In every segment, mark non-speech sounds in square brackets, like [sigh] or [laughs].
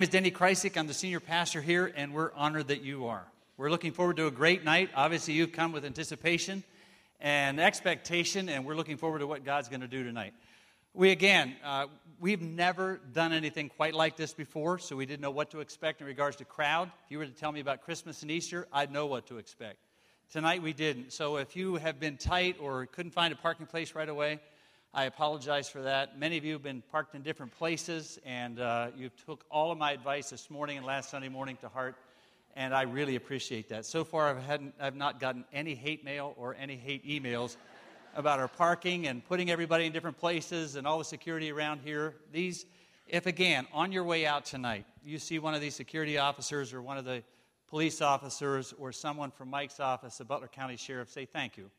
name is Denny Kreisig. I'm the senior pastor here, and we're honored that you are. We're looking forward to a great night. Obviously, you've come with anticipation and expectation, and we're looking forward to what God's going to do tonight. We, again, uh, we've never done anything quite like this before, so we didn't know what to expect in regards to crowd. If you were to tell me about Christmas and Easter, I'd know what to expect. Tonight we didn't. So if you have been tight or couldn't find a parking place right away, I apologize for that. Many of you have been parked in different places, and uh, you took all of my advice this morning and last Sunday morning to heart, and I really appreciate that. So far, I've, hadn't, I've not gotten any hate mail or any hate emails [laughs] about our parking and putting everybody in different places and all the security around here. These, if again, on your way out tonight, you see one of these security officers or one of the police officers or someone from Mike's office, the Butler County Sheriff, say thank you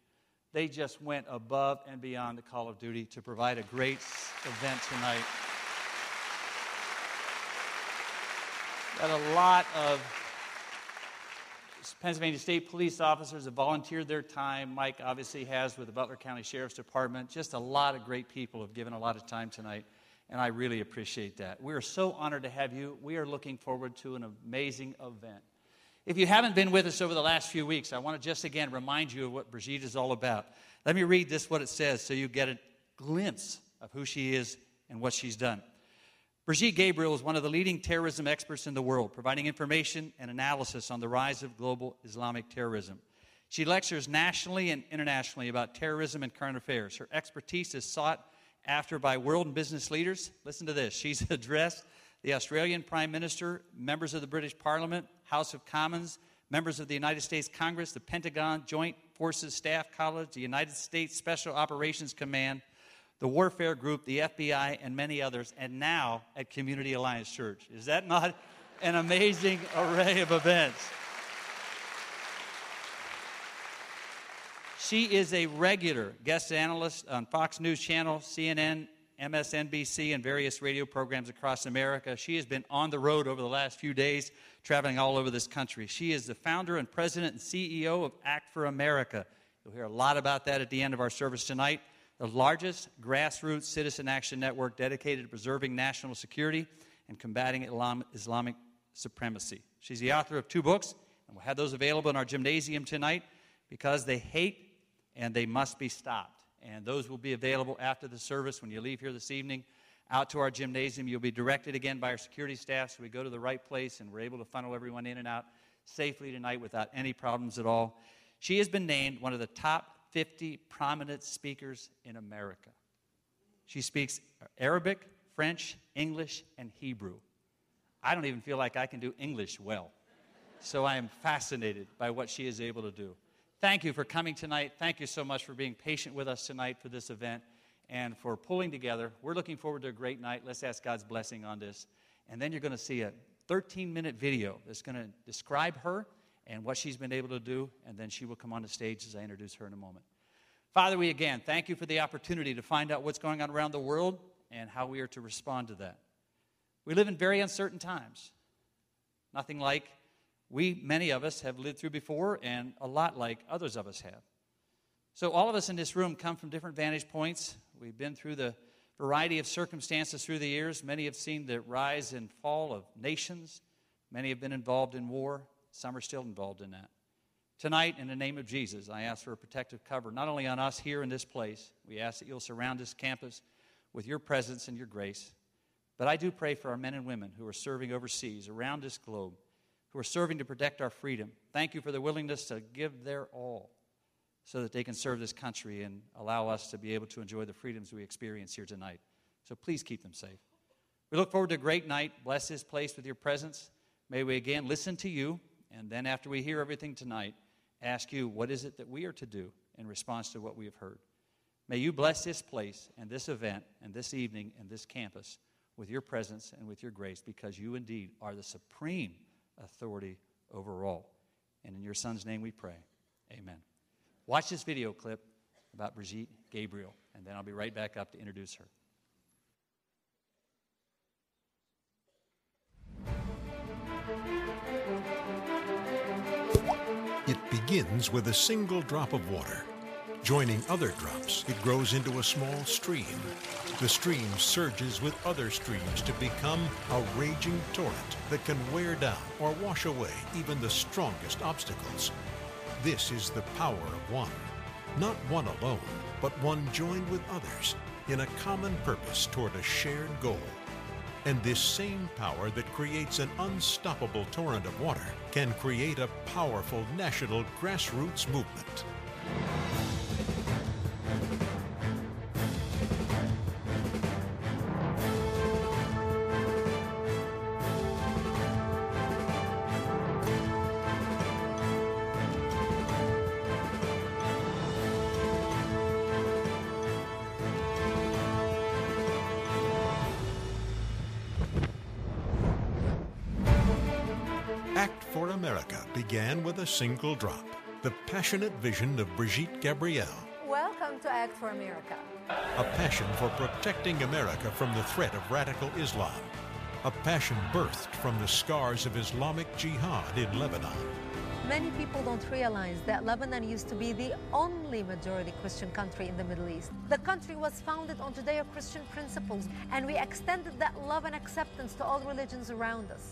they just went above and beyond the call of duty to provide a great event tonight. Got a lot of Pennsylvania State police officers have volunteered their time. Mike obviously has with the Butler County Sheriff's Department. Just a lot of great people have given a lot of time tonight, and I really appreciate that. We are so honored to have you. We are looking forward to an amazing event. If you haven't been with us over the last few weeks, I want to just again remind you of what Brigitte is all about. Let me read this what it says so you get a glimpse of who she is and what she's done. Brigitte Gabriel is one of the leading terrorism experts in the world, providing information and analysis on the rise of global Islamic terrorism. She lectures nationally and internationally about terrorism and current affairs. Her expertise is sought after by world and business leaders. Listen to this. She's [laughs] addressed the Australian Prime Minister, members of the British Parliament, House of Commons, members of the United States Congress, the Pentagon, Joint Forces Staff College, the United States Special Operations Command, the Warfare Group, the FBI, and many others, and now at Community Alliance Church. Is that not an amazing array of events? She is a regular guest analyst on Fox News Channel, CNN, MSNBC, and various radio programs across America. She has been on the road over the last few days, traveling all over this country. She is the founder and president and CEO of Act for America. You'll hear a lot about that at the end of our service tonight. The largest grassroots citizen action network dedicated to preserving national security and combating Islamic supremacy. She's the author of two books, and we'll have those available in our gymnasium tonight because they hate and they must be stopped and those will be available after the service when you leave here this evening out to our gymnasium. You'll be directed again by our security staff so we go to the right place and we're able to funnel everyone in and out safely tonight without any problems at all. She has been named one of the top 50 prominent speakers in America. She speaks Arabic, French, English, and Hebrew. I don't even feel like I can do English well. So I am fascinated by what she is able to do thank you for coming tonight. Thank you so much for being patient with us tonight for this event and for pulling together. We're looking forward to a great night. Let's ask God's blessing on this. And then you're going to see a 13 minute video that's going to describe her and what she's been able to do. And then she will come on the stage as I introduce her in a moment. Father, we again thank you for the opportunity to find out what's going on around the world and how we are to respond to that. We live in very uncertain times. Nothing like we, many of us, have lived through before, and a lot like others of us have. So, all of us in this room come from different vantage points. We've been through the variety of circumstances through the years. Many have seen the rise and fall of nations. Many have been involved in war. Some are still involved in that. Tonight, in the name of Jesus, I ask for a protective cover, not only on us here in this place, we ask that you'll surround this campus with your presence and your grace. But I do pray for our men and women who are serving overseas around this globe who are serving to protect our freedom. Thank you for their willingness to give their all so that they can serve this country and allow us to be able to enjoy the freedoms we experience here tonight. So please keep them safe. We look forward to a great night. Bless this place with your presence. May we again listen to you, and then after we hear everything tonight, ask you what is it that we are to do in response to what we have heard. May you bless this place and this event and this evening and this campus with your presence and with your grace because you indeed are the supreme authority over all. And in your son's name we pray. Amen. Watch this video clip about Brigitte Gabriel, and then I'll be right back up to introduce her. It begins with a single drop of water Joining other drops, it grows into a small stream. The stream surges with other streams to become a raging torrent that can wear down or wash away even the strongest obstacles. This is the power of one. Not one alone, but one joined with others in a common purpose toward a shared goal. And this same power that creates an unstoppable torrent of water can create a powerful national grassroots movement. A single drop. The passionate vision of Brigitte Gabriel. Welcome to Act for America. A passion for protecting America from the threat of radical Islam. A passion birthed from the scars of Islamic jihad in Lebanon. Many people don't realize that Lebanon used to be the only majority Christian country in the Middle East. The country was founded on Judeo Christian principles, and we extended that love and acceptance to all religions around us.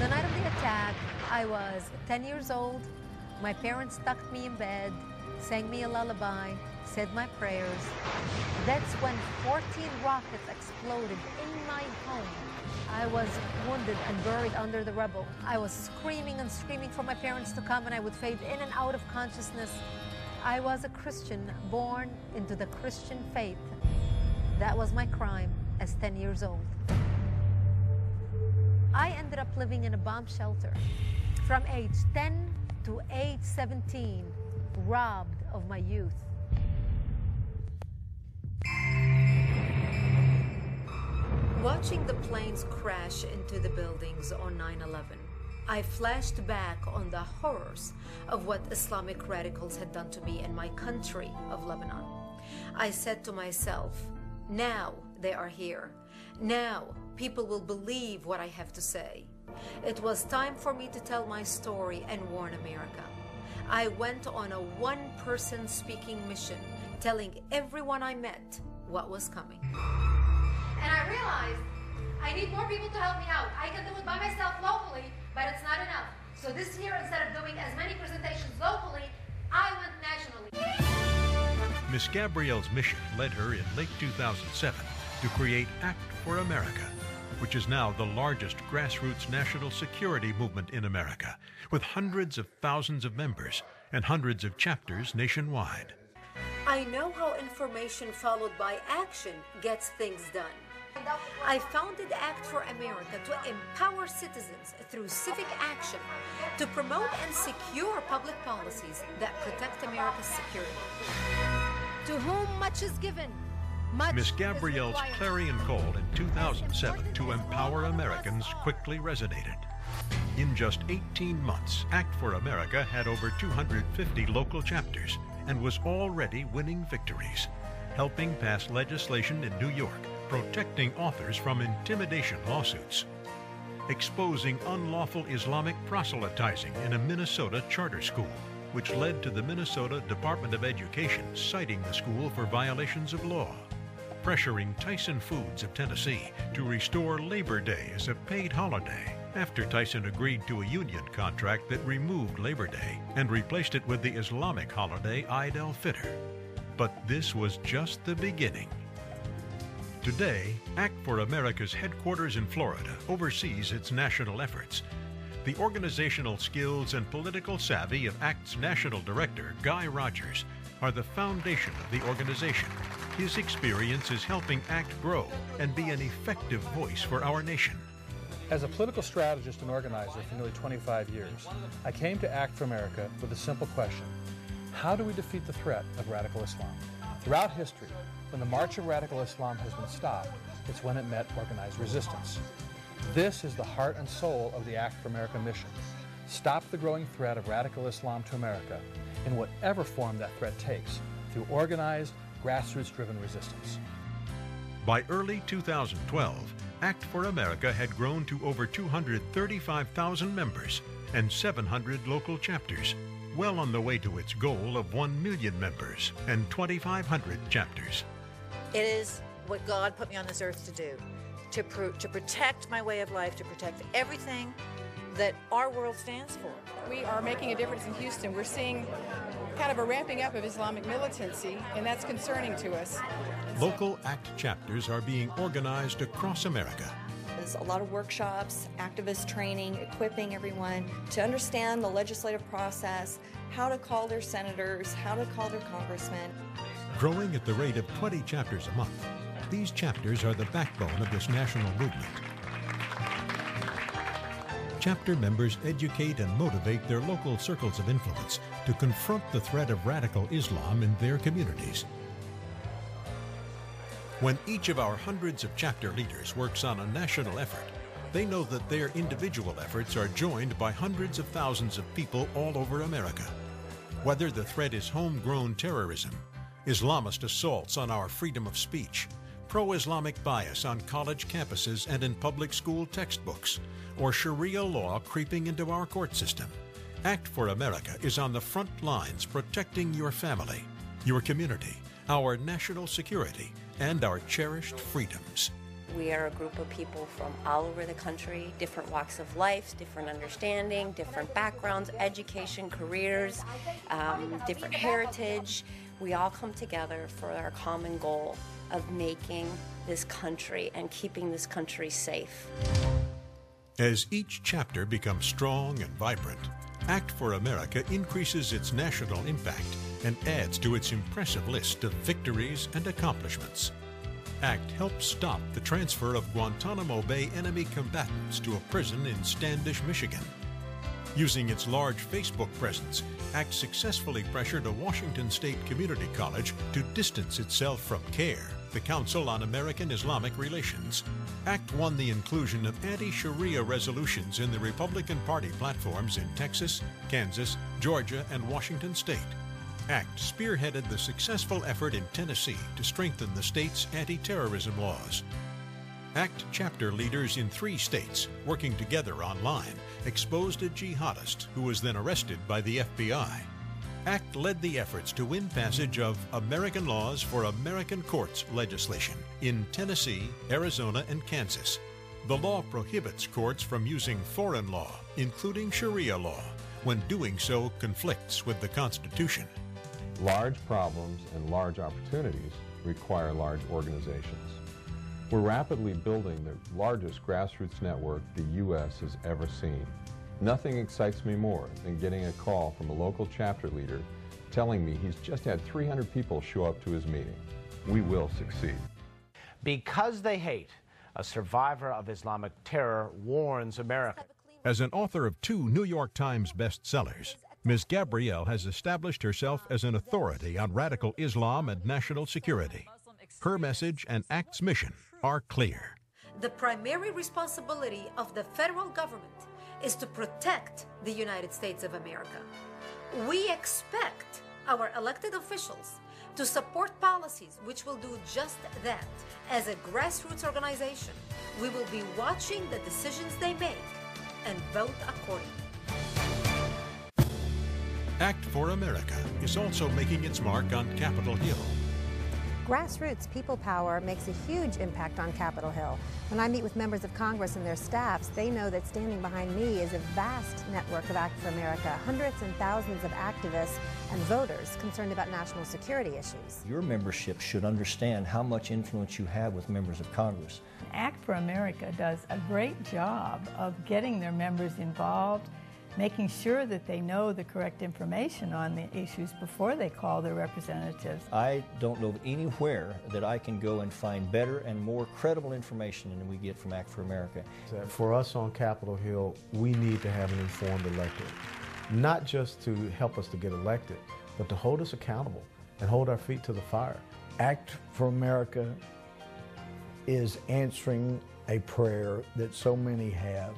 The night of the attack, I was 10 years old. My parents tucked me in bed, sang me a lullaby, said my prayers. That's when 14 rockets exploded in my home. I was wounded and buried under the rubble. I was screaming and screaming for my parents to come, and I would fade in and out of consciousness. I was a Christian born into the Christian faith. That was my crime as 10 years old. I ended up living in a bomb shelter from age 10 to age 17, robbed of my youth. Watching the planes crash into the buildings on 9 11, I flashed back on the horrors of what Islamic radicals had done to me and my country of Lebanon. I said to myself, now they are here. Now people will believe what I have to say. It was time for me to tell my story and warn America. I went on a one person speaking mission, telling everyone I met what was coming. And I realized I need more people to help me out. I can do it by myself locally, but it's not enough. So this year, instead of doing as many presentations locally, I went nationally. Miss Gabriel's mission led her in late 2007 to create Act for America, which is now the largest grassroots national security movement in America, with hundreds of thousands of members and hundreds of chapters nationwide. I know how information followed by action gets things done. I founded Act for America to empower citizens through civic action to promote and secure public policies that protect America's security. To whom much is given, much Miss Gabriel's clarion call in 2007 to empower Americans quickly resonated. In just 18 months, Act for America had over 250 local chapters and was already winning victories, helping pass legislation in New York protecting authors from intimidation lawsuits, exposing unlawful Islamic proselytizing in a Minnesota charter school, which led to the Minnesota Department of Education citing the school for violations of law, pressuring Tyson Foods of Tennessee to restore Labor Day as a paid holiday after Tyson agreed to a union contract that removed Labor Day and replaced it with the Islamic holiday Eid al-Fitr. But this was just the beginning. Today, Act for America's headquarters in Florida oversees its national efforts. The organizational skills and political savvy of ACT's national director, Guy Rogers, are the foundation of the organization. His experience is helping ACT grow and be an effective voice for our nation. As a political strategist and organizer for nearly 25 years, I came to Act for America with a simple question How do we defeat the threat of radical Islam? Throughout history, when the march of radical Islam has been stopped, it's when it met organized resistance. This is the heart and soul of the Act for America mission. Stop the growing threat of radical Islam to America in whatever form that threat takes through organized, grassroots driven resistance. By early 2012, Act for America had grown to over 235,000 members and 700 local chapters, well on the way to its goal of 1 million members and 2,500 chapters. It is what God put me on this earth to do to, pro- to protect my way of life, to protect everything that our world stands for. We are making a difference in Houston. We're seeing kind of a ramping up of Islamic militancy, and that's concerning to us. Local ACT chapters are being organized across America. There's a lot of workshops, activist training, equipping everyone to understand the legislative process, how to call their senators, how to call their congressmen. Growing at the rate of 20 chapters a month, these chapters are the backbone of this national movement. Chapter members educate and motivate their local circles of influence to confront the threat of radical Islam in their communities. When each of our hundreds of chapter leaders works on a national effort, they know that their individual efforts are joined by hundreds of thousands of people all over America. Whether the threat is homegrown terrorism, Islamist assaults on our freedom of speech, pro Islamic bias on college campuses and in public school textbooks, or Sharia law creeping into our court system, Act for America is on the front lines protecting your family, your community, our national security, and our cherished freedoms. We are a group of people from all over the country, different walks of life, different understanding, different backgrounds, education, careers, um, different heritage. We all come together for our common goal of making this country and keeping this country safe. As each chapter becomes strong and vibrant, Act for America increases its national impact and adds to its impressive list of victories and accomplishments. ACT helps stop the transfer of Guantanamo Bay enemy combatants to a prison in Standish, Michigan. Using its large Facebook presence, ACT successfully pressured a Washington State community college to distance itself from CAIR, the Council on American Islamic Relations. ACT won the inclusion of anti Sharia resolutions in the Republican Party platforms in Texas, Kansas, Georgia, and Washington State. ACT spearheaded the successful effort in Tennessee to strengthen the state's anti terrorism laws. ACT chapter leaders in three states, working together online, exposed a jihadist who was then arrested by the FBI. ACT led the efforts to win passage of American Laws for American Courts legislation in Tennessee, Arizona, and Kansas. The law prohibits courts from using foreign law, including Sharia law, when doing so conflicts with the Constitution. Large problems and large opportunities require large organizations. We're rapidly building the largest grassroots network the U.S. has ever seen. Nothing excites me more than getting a call from a local chapter leader telling me he's just had 300 people show up to his meeting. We will succeed. Because they hate, a survivor of Islamic terror warns America. As an author of two New York Times bestsellers, Ms. Gabriel has established herself as an authority on radical Islam and national security. Her message and ACT's mission are clear. The primary responsibility of the federal government is to protect the United States of America. We expect our elected officials to support policies which will do just that. As a grassroots organization, we will be watching the decisions they make and vote accordingly. Act for America is also making its mark on Capitol Hill. Grassroots people power makes a huge impact on Capitol Hill. When I meet with members of Congress and their staffs, they know that standing behind me is a vast network of Act for America, hundreds and thousands of activists and voters concerned about national security issues. Your membership should understand how much influence you have with members of Congress. Act for America does a great job of getting their members involved making sure that they know the correct information on the issues before they call their representatives. I don't know anywhere that I can go and find better and more credible information than we get from Act for America. For us on Capitol Hill, we need to have an informed electorate, not just to help us to get elected, but to hold us accountable and hold our feet to the fire. Act for America is answering a prayer that so many have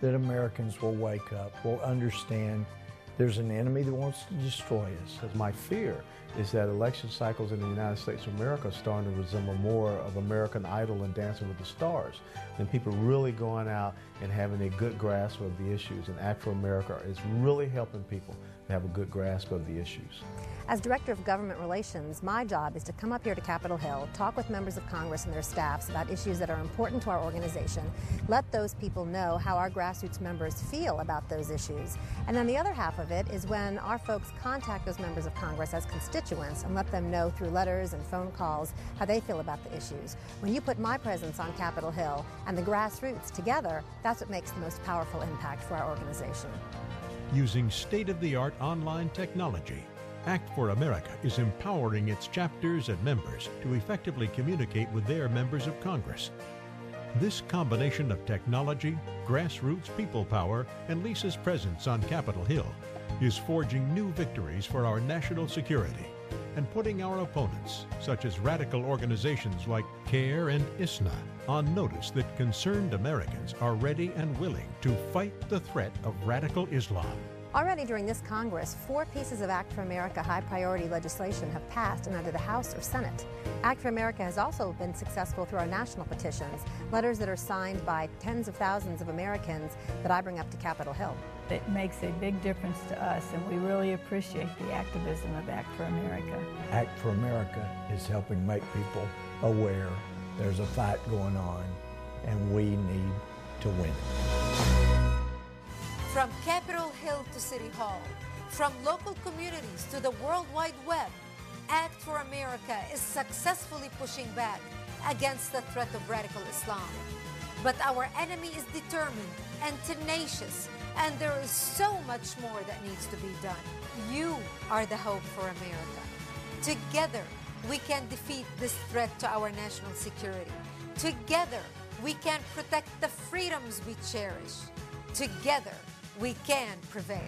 that Americans will wake up, will understand There's an enemy that wants to destroy us. My fear is that election cycles in the United States of America are starting to resemble more of American Idol and Dancing with the Stars than people really going out and having a good grasp of the issues. And Act for America is really helping people to have a good grasp of the issues. As Director of Government Relations, my job is to come up here to Capitol Hill, talk with members of Congress and their staffs about issues that are important to our organization, let those people know how our grassroots members feel about those issues. And then the other half of it is when our folks contact those members of Congress as constituents and let them know through letters and phone calls how they feel about the issues. When you put my presence on Capitol Hill and the grassroots together, that's what makes the most powerful impact for our organization. Using state of the art online technology, Act for America is empowering its chapters and members to effectively communicate with their members of Congress. This combination of technology, grassroots people power, and Lisa's presence on Capitol Hill is forging new victories for our national security and putting our opponents, such as radical organizations like CAIR and ISNA, on notice that concerned Americans are ready and willing to fight the threat of radical Islam. Already during this Congress, four pieces of Act for America high priority legislation have passed in either the House or Senate. Act for America has also been successful through our national petitions, letters that are signed by tens of thousands of Americans that I bring up to Capitol Hill. It makes a big difference to us, and we really appreciate the activism of Act for America. Act for America is helping make people aware there's a fight going on, and we need to win From Capitol Hill to City Hall, from local communities to the World Wide Web, Act for America is successfully pushing back against the threat of radical Islam. But our enemy is determined and tenacious, and there is so much more that needs to be done. You are the hope for America. Together, we can defeat this threat to our national security. Together, we can protect the freedoms we cherish. Together, we can prevail.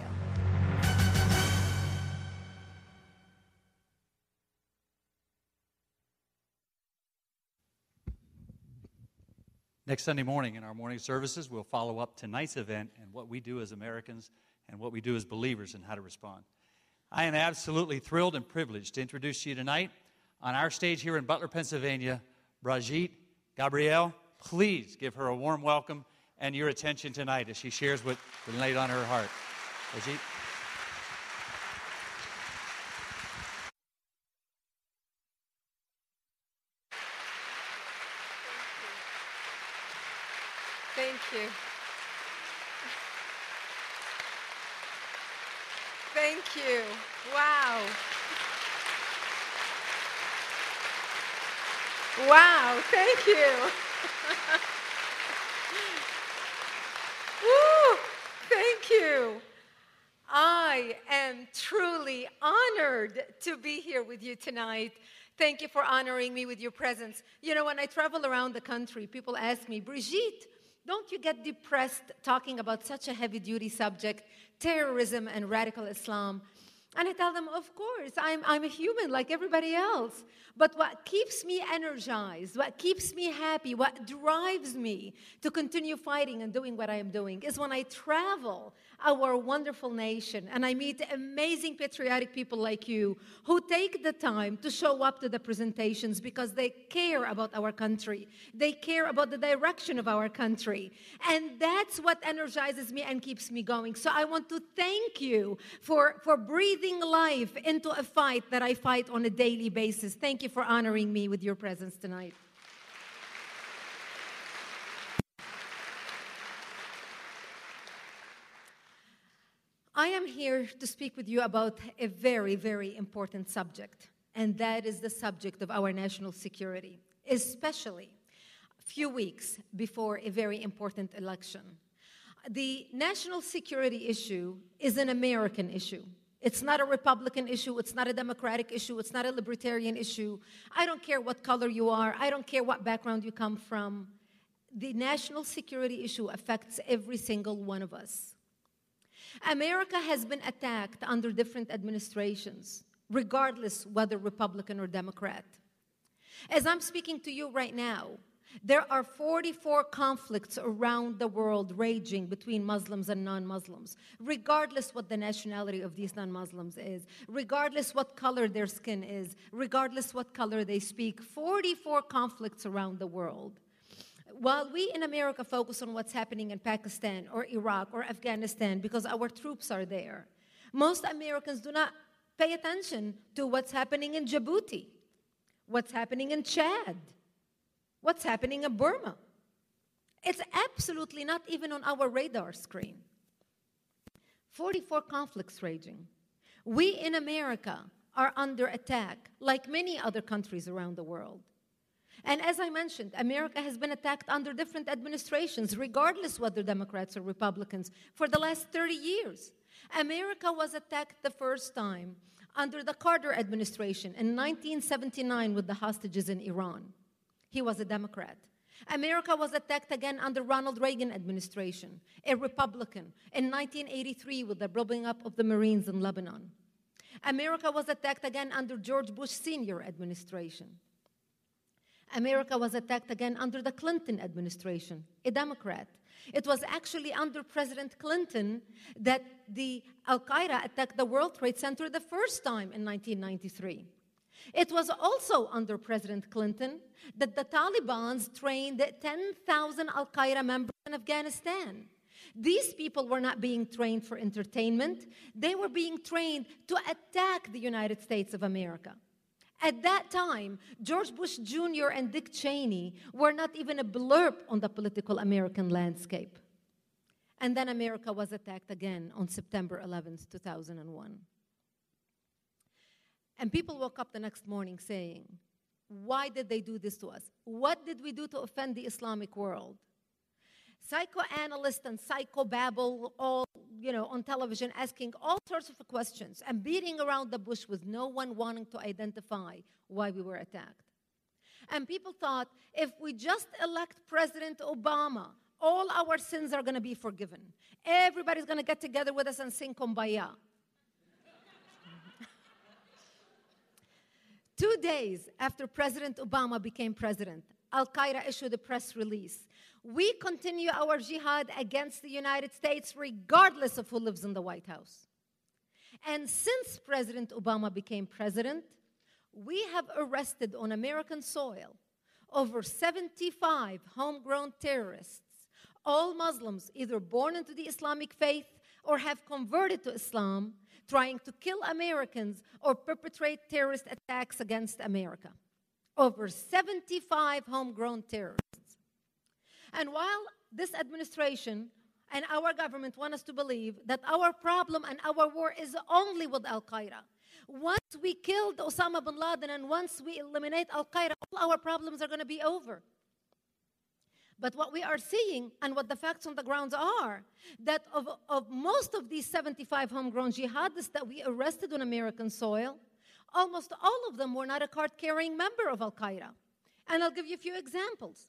Next Sunday morning in our morning services, we'll follow up tonight's event and what we do as Americans and what we do as believers and how to respond. I am absolutely thrilled and privileged to introduce you tonight on our stage here in Butler, Pennsylvania, Brigitte Gabriel. Please give her a warm welcome and your attention tonight as she shares what been laid on her heart. Brigitte. Thank you. Thank you. Wow. Wow, thank you. Woo, thank you. I am truly honored to be here with you tonight. Thank you for honoring me with your presence. You know, when I travel around the country, people ask me, Brigitte, don't you get depressed talking about such a heavy duty subject, terrorism and radical Islam? And I tell them, of course, I'm, I'm a human like everybody else. But what keeps me energized, what keeps me happy, what drives me to continue fighting and doing what I am doing is when I travel our wonderful nation and I meet amazing patriotic people like you who take the time to show up to the presentations because they care about our country. They care about the direction of our country. And that's what energizes me and keeps me going. So I want to thank you for, for breathing life into a fight that I fight on a daily basis. Thank you for honoring me with your presence tonight. I am here to speak with you about a very, very important subject, and that is the subject of our national security, especially a few weeks before a very important election. The national security issue is an American issue. It's not a Republican issue. It's not a Democratic issue. It's not a Libertarian issue. I don't care what color you are. I don't care what background you come from. The national security issue affects every single one of us. America has been attacked under different administrations, regardless whether Republican or Democrat. As I'm speaking to you right now, There are 44 conflicts around the world raging between Muslims and non Muslims, regardless what the nationality of these non Muslims is, regardless what color their skin is, regardless what color they speak. 44 conflicts around the world. While we in America focus on what's happening in Pakistan or Iraq or Afghanistan because our troops are there, most Americans do not pay attention to what's happening in Djibouti, what's happening in Chad What's happening in Burma? It's absolutely not even on our radar screen. 44 conflicts raging. We in America are under attack, like many other countries around the world. And as I mentioned, America has been attacked under different administrations, regardless whether Democrats or Republicans, for the last 30 years. America was attacked the first time under the Carter administration in 1979 with the hostages in Iran. He was a Democrat. America was attacked again under Ronald Reagan administration, a Republican, in 1983 with the blowing up of the Marines in Lebanon. America was attacked again under George Bush Sr. administration. America was attacked again under the Clinton administration, a Democrat. It was actually under President Clinton that the Al Qaeda attacked the World Trade Center the first time in 1993. It was also under President Clinton that the Taliban trained 10,000 Al Qaeda members in Afghanistan. These people were not being trained for entertainment, they were being trained to attack the United States of America. At that time, George Bush Jr. and Dick Cheney were not even a blurb on the political American landscape. And then America was attacked again on September 11, 2001. And people woke up the next morning saying, Why did they do this to us? What did we do to offend the Islamic world? Psychoanalysts and psychobabble all, you know, on television asking all sorts of questions and beating around the bush with no one wanting to identify why we were attacked. And people thought if we just elect President Obama, all our sins are going to be forgiven. Everybody's going to get together with us and sing Kumbaya. Two days after President Obama became president, Al Qaeda issued a press release. We continue our jihad against the United States regardless of who lives in the White House. And since President Obama became president, we have arrested on American soil over 75 homegrown terrorists, all Muslims either born into the Islamic faith or have converted to Islam trying to kill Americans or perpetrate terrorist attacks against America. Over 75 homegrown terrorists. And while this administration and our government want us to believe that our problem and our war is only with Al Qaeda, once we killed Osama bin Laden and once we eliminate Al Qaeda, all our problems are going to be over. But what we are seeing and what the facts on the ground are that of, of most of these 75 homegrown jihadists that we arrested on American soil, almost all of them were not a card carrying member of Al Qaeda. And I'll give you a few examples.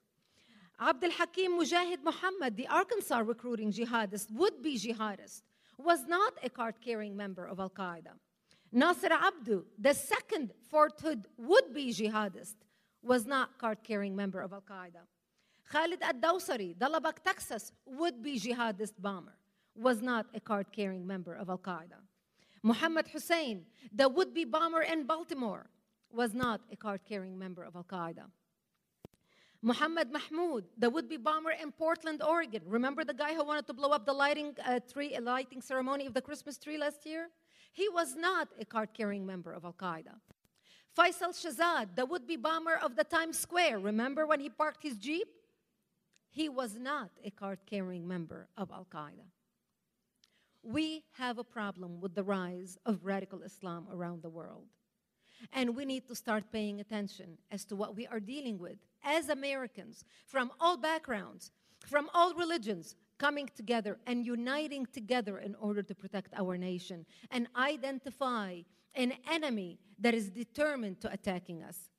Abdul Hakim Mujahid Muhammad, the Arkansas recruiting jihadist, would be jihadist, was not a card carrying member of Al Qaeda. Nasir Abdu, the second Fort Hood would be jihadist, was not card carrying member of Al Qaeda. Khalid ad-Dawsari, the Lubbock, Texas, would-be jihadist bomber, was not a card-carrying member of Al-Qaeda. Muhammad Hussein, the would-be bomber in Baltimore, was not a card-carrying member of Al-Qaeda. Muhammad Mahmoud, the would-be bomber in Portland, Oregon. Remember the guy who wanted to blow up the lighting uh, tree, lighting ceremony of the Christmas tree last year? He was not a card-carrying member of Al-Qaeda. Faisal Shahzad, the would-be bomber of the Times Square. Remember when he parked his Jeep? He was not a card carrying member of Al Qaeda. We have a problem with the rise of radical Islam around the world. And we need to start paying attention as to what we are dealing with as Americans from all backgrounds, from all religions, coming together and uniting together in order to protect our nation and identify an enemy that is determined to attacking us.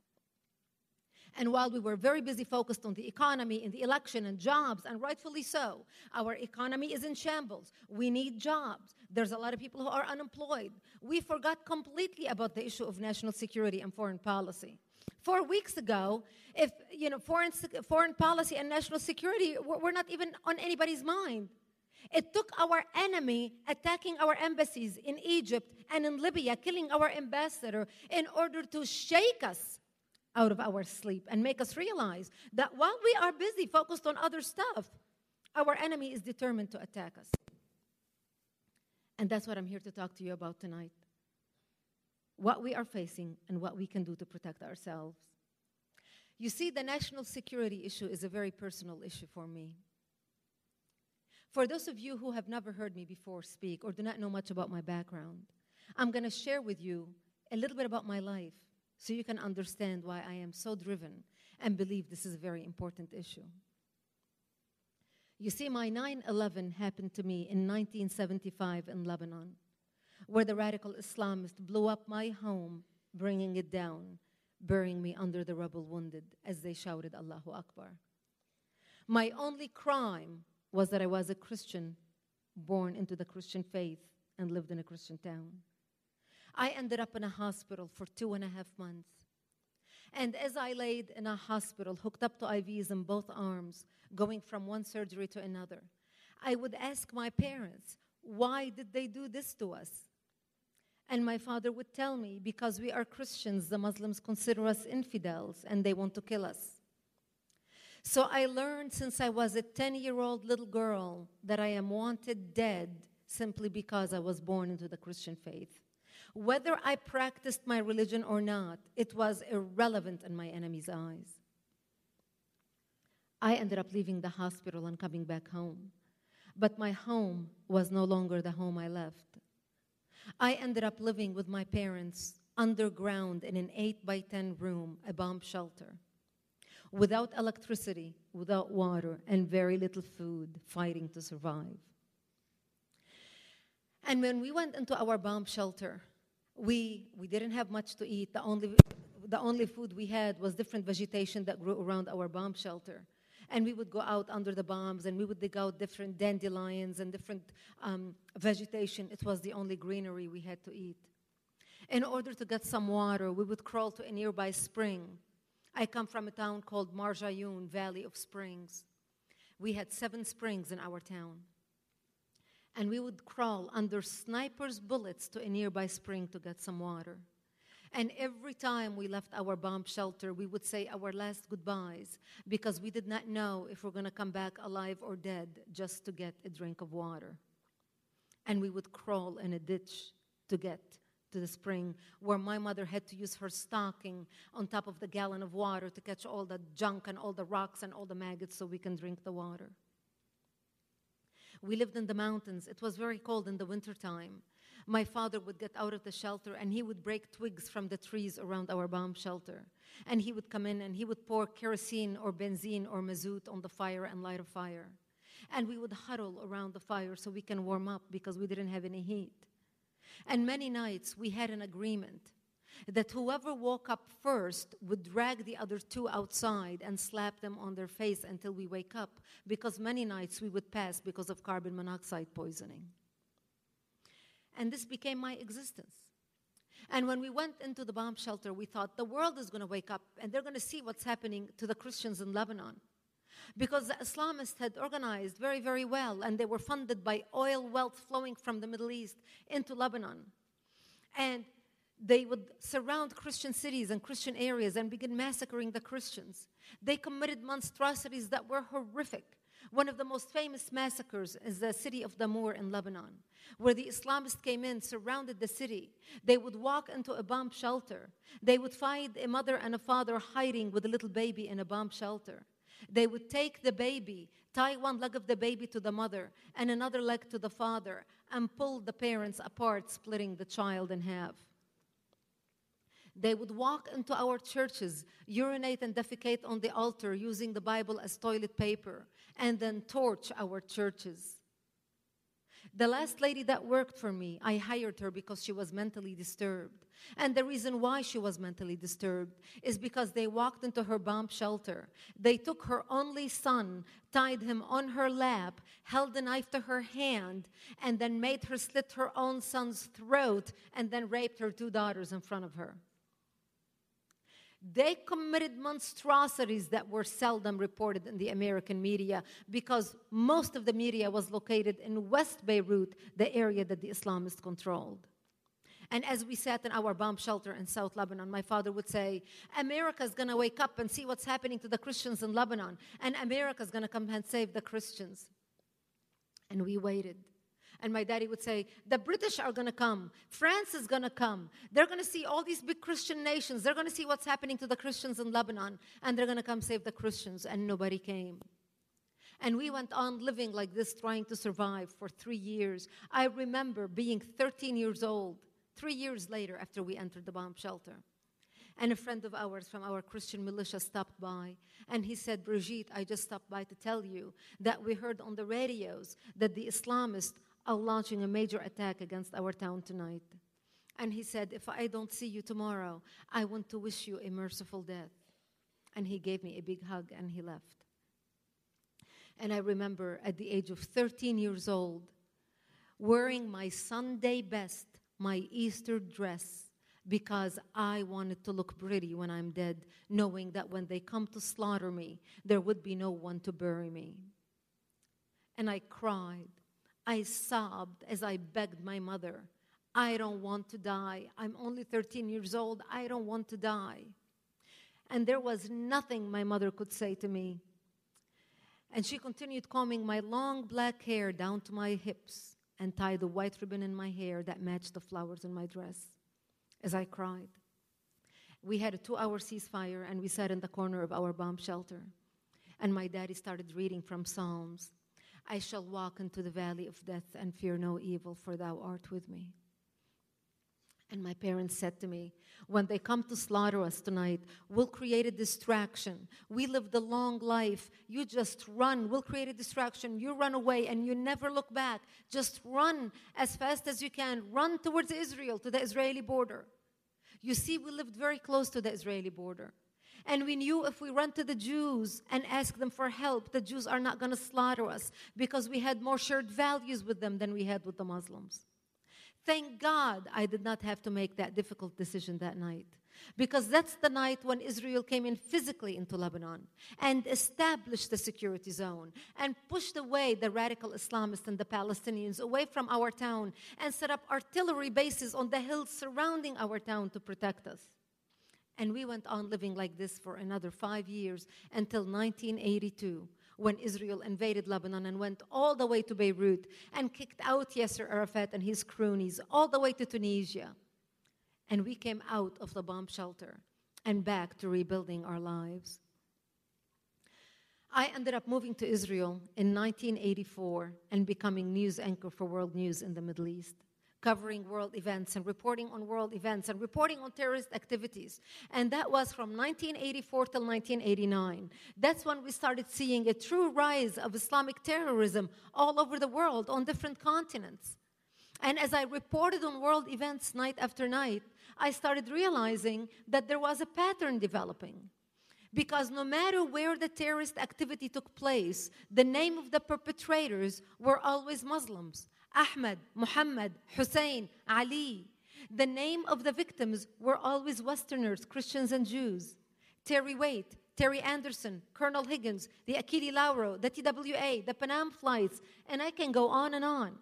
And while we were very busy focused on the economy and the election and jobs, and rightfully so, our economy is in shambles. We need jobs. There's a lot of people who are unemployed. We forgot completely about the issue of national security and foreign policy. Four weeks ago, if you know foreign foreign policy and national security were, were not even on anybody's mind. It took our enemy attacking our embassies in Egypt and in Libya, killing our ambassador, in order to shake us out of our sleep and make us realize that while we are busy focused on other stuff, our enemy is determined to attack us. And that's what I'm here to talk to you about tonight what we are facing and what we can do to protect ourselves. You see, the national security issue is a very personal issue for me. For those of you who have never heard me before speak or do not know much about my background, I'm going to share with you a little bit about my life so you can understand why I am so driven and believe this is a very important issue. You see, my 9 11 happened to me in 1975 in Lebanon, where the radical Islamists blew up my home, bringing it down, burying me under the rubble wounded as they shouted Allahu Akbar. My only crime was that I was a Christian, born into the Christian faith, and lived in a Christian town. I ended up in a hospital for two and a half months. And as I laid in a hospital, hooked up to IVs in both arms, going from one surgery to another, I would ask my parents, why did they do this to us? And my father would tell me, because we are Christians, the Muslims consider us infidels and they want to kill us. So I learned since I was a 10 year old little girl that I am wanted dead simply because I was born into the Christian faith. Whether I practiced my religion or not, it was irrelevant in my enemy's eyes. I ended up leaving the hospital and coming back home. But my home was no longer the home I left. I ended up living with my parents underground in an 8 by 10 room, a bomb shelter, without electricity, without water, and very little food, fighting to survive. And when we went into our bomb shelter, we, we didn't have much to eat. The only, the only food we had was different vegetation that grew around our bomb shelter. And we would go out under the bombs and we would dig out different dandelions and different um, vegetation. It was the only greenery we had to eat. In order to get some water, we would crawl to a nearby spring. I come from a town called Marjayoun, Valley of Springs. We had seven springs in our town and we would crawl under snipers' bullets to a nearby spring to get some water. And every time we left our bomb shelter, we would say our last goodbyes because we did not know if we're going to come back alive or dead just to get a drink of water. And we would crawl in a ditch to get to the spring where my mother had to use her stocking on top of the gallon of water to catch all the junk and all the rocks and all the maggots so we can drink the water. We lived in the mountains. It was very cold in the wintertime. My father would get out of the shelter and he would break twigs from the trees around our bomb shelter. And he would come in and he would pour kerosene or benzene or mazout on the fire and light a fire. And we would huddle around the fire so we can warm up because we didn't have any heat. And many nights we had an agreement that whoever woke up first would drag the other two outside and slap them on their face until we wake up, because many nights we would pass because of carbon monoxide poisoning. And this became my existence. And when we went into the bomb shelter, we thought the world is going to wake up and they're going to see what's happening to the Christians in Lebanon. Because the Islamists had organized very, very well, and they were funded by oil wealth flowing from the Middle East into Lebanon. And they would surround Christian cities and Christian areas and begin massacring the Christians. They committed monstrosities that were horrific. One of the most famous massacres is the city of Damour in Lebanon, where the Islamists came in, surrounded the city. They would walk into a bomb shelter. They would find a mother and a father hiding with a little baby in a bomb shelter. They would take the baby, tie one leg of the baby to the mother and another leg to the father, and pull the parents apart, splitting the child in half. They would walk into our churches, urinate and defecate on the altar using the Bible as toilet paper, and then torch our churches. The last lady that worked for me, I hired her because she was mentally disturbed. And the reason why she was mentally disturbed is because they walked into her bomb shelter. They took her only son, tied him on her lap, held a knife to her hand, and then made her slit her own son's throat and then raped her two daughters in front of her. They committed monstrosities that were seldom reported in the American media because most of the media was located in West Beirut, the area that the Islamists controlled. And as we sat in our bomb shelter in South Lebanon, my father would say, America's going to wake up and see what's happening to the Christians in Lebanon, and America's going to come and save the Christians. And we waited. And my daddy would say, The British are going to come. France is going to come. They're going to see all these big Christian nations. They're going to see what's happening to the Christians in Lebanon. And they're going to come save the Christians. And nobody came. And we went on living like this, trying to survive for three years. I remember being 13 years old, three years later after we entered the bomb shelter. And a friend of ours from our Christian militia stopped by and he said, Brigitte, I just stopped by to tell you that we heard on the radios that the Islamists are launching a major attack against our town tonight. And he said, If I don't see you tomorrow, I want to wish you a merciful death. And he gave me a big hug and he left. And I remember at the age of 13 years old, wearing my Sunday best, my Easter dress, because I wanted to look pretty when I'm dead, knowing that when they come to slaughter me, there would be no one to bury me. And I cried I sobbed as I begged my mother, I don't want to die. I'm only 13 years old. I don't want to die. And there was nothing my mother could say to me. And she continued combing my long black hair down to my hips and tied a white ribbon in my hair that matched the flowers in my dress as I cried. We had a two hour ceasefire and we sat in the corner of our bomb shelter. And my daddy started reading from Psalms. I shall walk into the valley of death and fear no evil, for thou art with me. And my parents said to me, when they come to slaughter us tonight, we'll create a distraction. We lived a long life. You just run. We'll create a distraction. You run away and you never look back. Just run as fast as you can. Run towards Israel, to the Israeli border. You see, we lived very close to the Israeli border. And we knew if we run to the Jews and ask them for help, the Jews are not going to slaughter us because we had more shared values with them than we had with the Muslims. Thank God I did not have to make that difficult decision that night. Because that's the night when Israel came in physically into Lebanon and established the security zone and pushed away the radical Islamists and the Palestinians away from our town and set up artillery bases on the hills surrounding our town to protect us. And we went on living like this for another five years until 1982, when Israel invaded Lebanon and went all the way to Beirut and kicked out Yasser Arafat and his cronies all the way to Tunisia. And we came out of the bomb shelter and back to rebuilding our lives. I ended up moving to Israel in 1984 and becoming news anchor for World News in the Middle East covering world events and reporting on world events and reporting on terrorist activities. And that was from 1984 till 1989. That's when we started seeing a true rise of Islamic terrorism all over the world on different continents. And as I reported on world events night after night, I started realizing that there was a pattern developing. Because no matter where the terrorist activity took place, the name of the perpetrators were always Muslims. Ahmed, Muhammad, Hussein, Ali. The name of the victims were always Westerners, Christians and Jews. Terry Waite, Terry Anderson, Colonel Higgins, the Achille Lauro, the TWA, the Pan Am flights, and I can go on and on.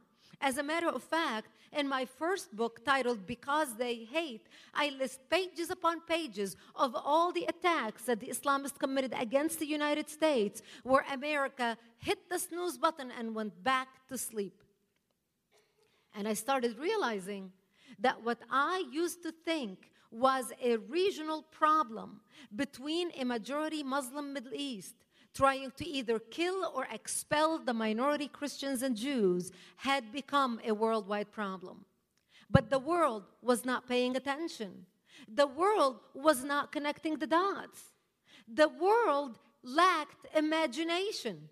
As a matter of fact, in my first book titled Because They Hate, I list pages upon pages of all the attacks that the Islamists committed against the United States, where America hit the snooze button and went back to sleep. And I started realizing that what I used to think was a regional problem between a majority Muslim Middle East trying to either kill or expel the minority Christians and Jews had become a worldwide problem. But the world was not paying attention. The world was not connecting the dots. The world lacked imagination.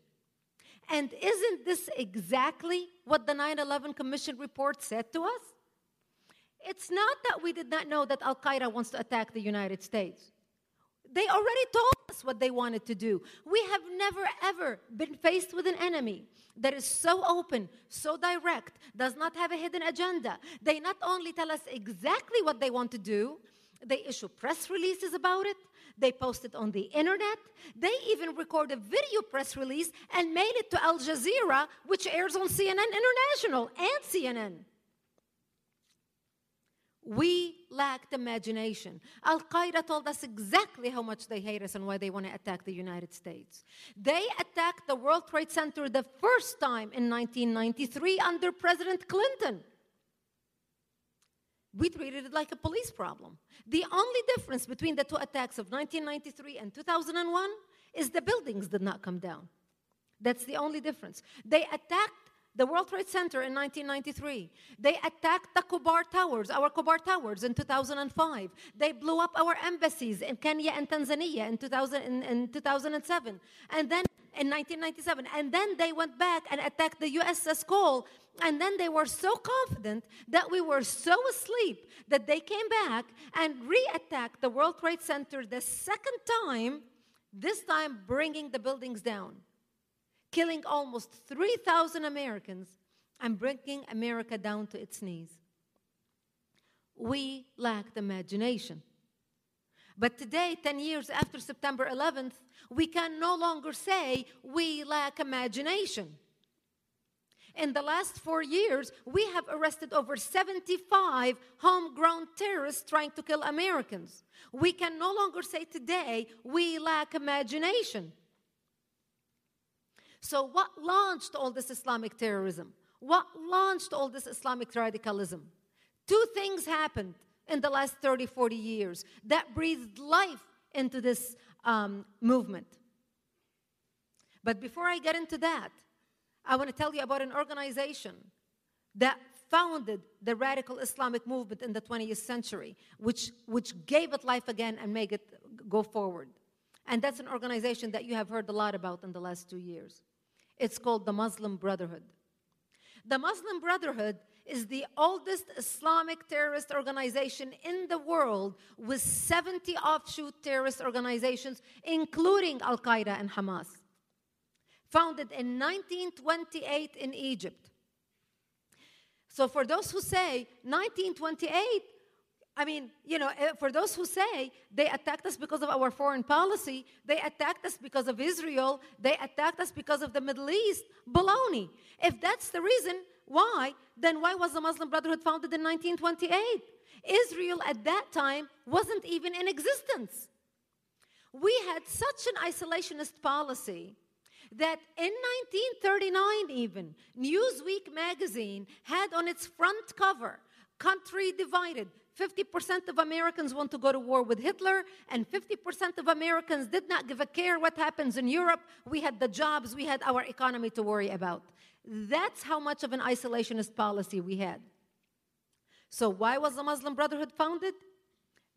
And isn't this exactly what the 9 11 Commission report said to us? It's not that we did not know that Al Qaeda wants to attack the United States. They already told us what they wanted to do. We have never, ever been faced with an enemy that is so open, so direct, does not have a hidden agenda. They not only tell us exactly what they want to do, they issue press releases about it. They posted on the internet. They even record a video press release and mailed it to Al Jazeera, which airs on CNN International and CNN. We lacked imagination. Al Qaeda told us exactly how much they hate us and why they want to attack the United States. They attacked the World Trade Center the first time in 1993 under President Clinton. We treated it like a police problem. The only difference between the two attacks of 1993 and 2001 is the buildings did not come down. That's the only difference. They attacked the World Trade Center in 1993. They attacked the Khobar Towers, our Khobar Towers, in 2005. They blew up our embassies in Kenya and Tanzania in, 2000, in, in 2007. And then in 1997. And then they went back and attacked the USS Cole. And then they were so confident that we were so asleep that they came back and re attacked the World Trade Center the second time, this time bringing the buildings down killing almost 3,000 Americans and bringing America down to its knees. We lacked imagination. But today, 10 years after September 11th, we can no longer say we lack imagination. In the last four years, we have arrested over 75 homegrown terrorists trying to kill Americans. We can no longer say today we lack imagination. So, what launched all this Islamic terrorism? What launched all this Islamic radicalism? Two things happened in the last 30, 40 years that breathed life into this um, movement. But before I get into that, I want to tell you about an organization that founded the radical Islamic movement in the 20th century, which, which gave it life again and made it go forward. And that's an organization that you have heard a lot about in the last two years. It's called the Muslim Brotherhood. The Muslim Brotherhood is the oldest Islamic terrorist organization in the world with 70 offshoot terrorist organizations, including Al Qaeda and Hamas. Founded in 1928 in Egypt. So, for those who say 1928 I mean, you know, eh, for those who say they attacked us because of our foreign policy, they attacked us because of Israel, they attacked us because of the Middle East, baloney. If that's the reason why, then why was the Muslim Brotherhood founded in 1928? Israel at that time wasn't even in existence. We had such an isolationist policy that in 1939, even, Newsweek magazine had on its front cover, country divided, 50% of Americans want to go to war with Hitler, and 50% of Americans did not give a care what happens in Europe. We had the jobs, we had our economy to worry about. That's how much of an isolationist policy we had. So, why was the Muslim Brotherhood founded?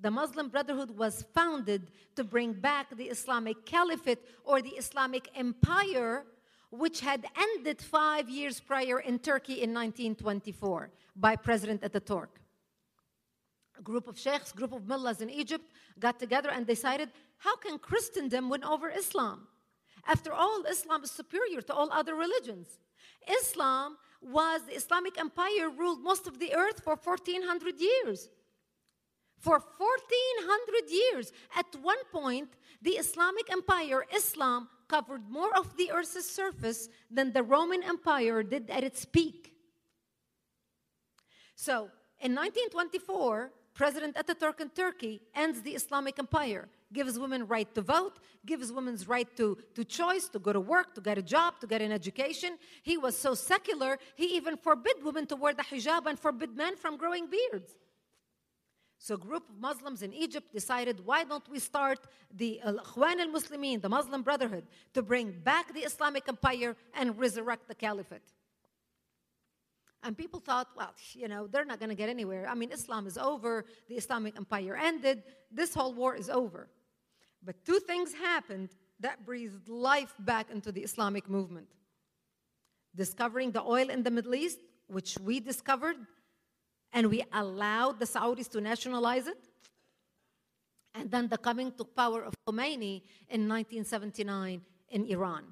The Muslim Brotherhood was founded to bring back the Islamic Caliphate or the Islamic Empire, which had ended five years prior in Turkey in 1924 by President Ataturk a group of sheikhs, group of mullahs in Egypt got together and decided, how can Christendom win over Islam? After all, Islam is superior to all other religions. Islam was the Islamic empire ruled most of the earth for 1400 years. For 1400 years, at one point, the Islamic empire, Islam, covered more of the earth's surface than the Roman Empire did at its peak. So, in 1924, President Ataturk in Turkey ends the Islamic empire, gives women right to vote, gives women's right to, to choice, to go to work, to get a job, to get an education. He was so secular, he even forbid women to wear the hijab and forbid men from growing beards. So a group of Muslims in Egypt decided, why don't we start the uh, Ikhwan al-Muslimin, the Muslim Brotherhood, to bring back the Islamic empire and resurrect the caliphate. And people thought, well, you know, they're not going to get anywhere. I mean, Islam is over, the Islamic empire ended, this whole war is over. But two things happened that breathed life back into the Islamic movement discovering the oil in the Middle East, which we discovered, and we allowed the Saudis to nationalize it. And then the coming to power of Khomeini in 1979 in Iran.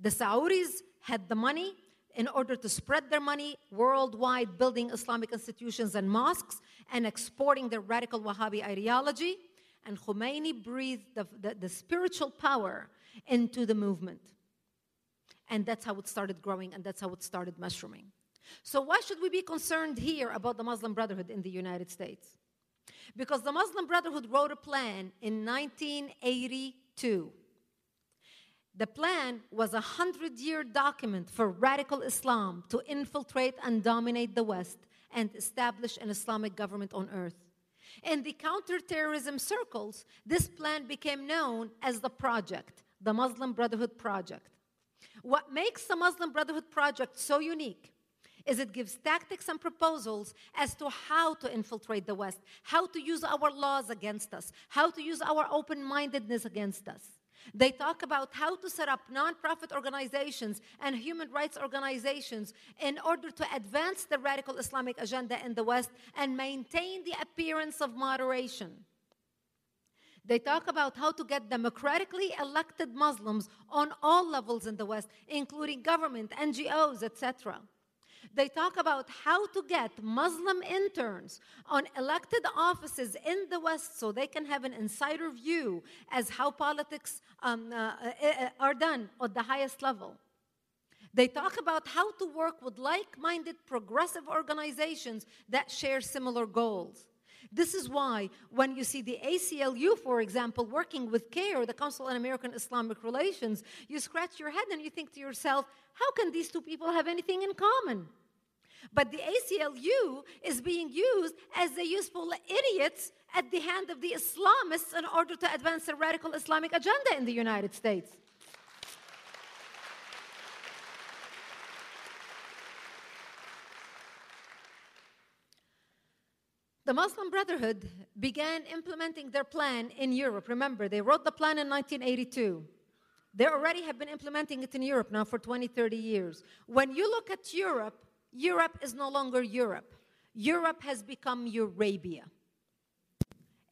The Saudis had the money, in order to spread their money worldwide, building Islamic institutions and mosques, and exporting their radical Wahhabi ideology. And Khomeini breathed the, the, the spiritual power into the movement. And that's how it started growing, and that's how it started mushrooming. So, why should we be concerned here about the Muslim Brotherhood in the United States? Because the Muslim Brotherhood wrote a plan in 1982. The plan was a hundred year document for radical Islam to infiltrate and dominate the West and establish an Islamic government on earth. In the counterterrorism circles, this plan became known as the Project, the Muslim Brotherhood Project. What makes the Muslim Brotherhood Project so unique is it gives tactics and proposals as to how to infiltrate the West, how to use our laws against us, how to use our open mindedness against us. They talk about how to set up nonprofit organizations and human rights organizations in order to advance the radical Islamic agenda in the West and maintain the appearance of moderation. They talk about how to get democratically elected Muslims on all levels in the West, including government, NGOs, etc. They talk about how to get Muslim interns on elected offices in the West so they can have an insider view as how politics um, uh, uh, uh are done at the highest level. They talk about how to work with like minded progressive organizations that share similar goals. This is why when you see the ACLU, for example, working with CAIR, the Council on American Islamic Relations, you scratch your head and you think to yourself, how can these two people have anything in common? But the ACLU is being used as the useful idiots at the hand of the Islamists in order to advance a radical Islamic agenda in the United States. The Muslim Brotherhood began implementing their plan in Europe. Remember, they wrote the plan in 1982. They already have been implementing it in Europe now for 20, 30 years. When you look at Europe, Europe is no longer Europe. Europe has become Eurabia.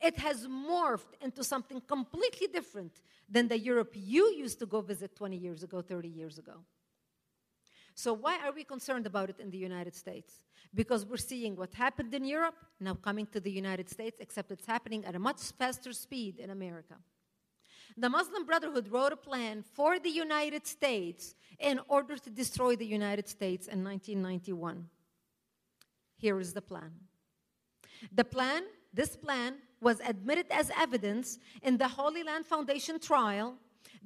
It has morphed into something completely different than the Europe you used to go visit 20 years ago, 30 years ago. So, why are we concerned about it in the United States? Because we're seeing what happened in Europe now coming to the United States, except it's happening at a much faster speed in America. The Muslim Brotherhood wrote a plan for the United States in order to destroy the United States in 1991. Here is the plan. The plan, this plan, was admitted as evidence in the Holy Land Foundation trial,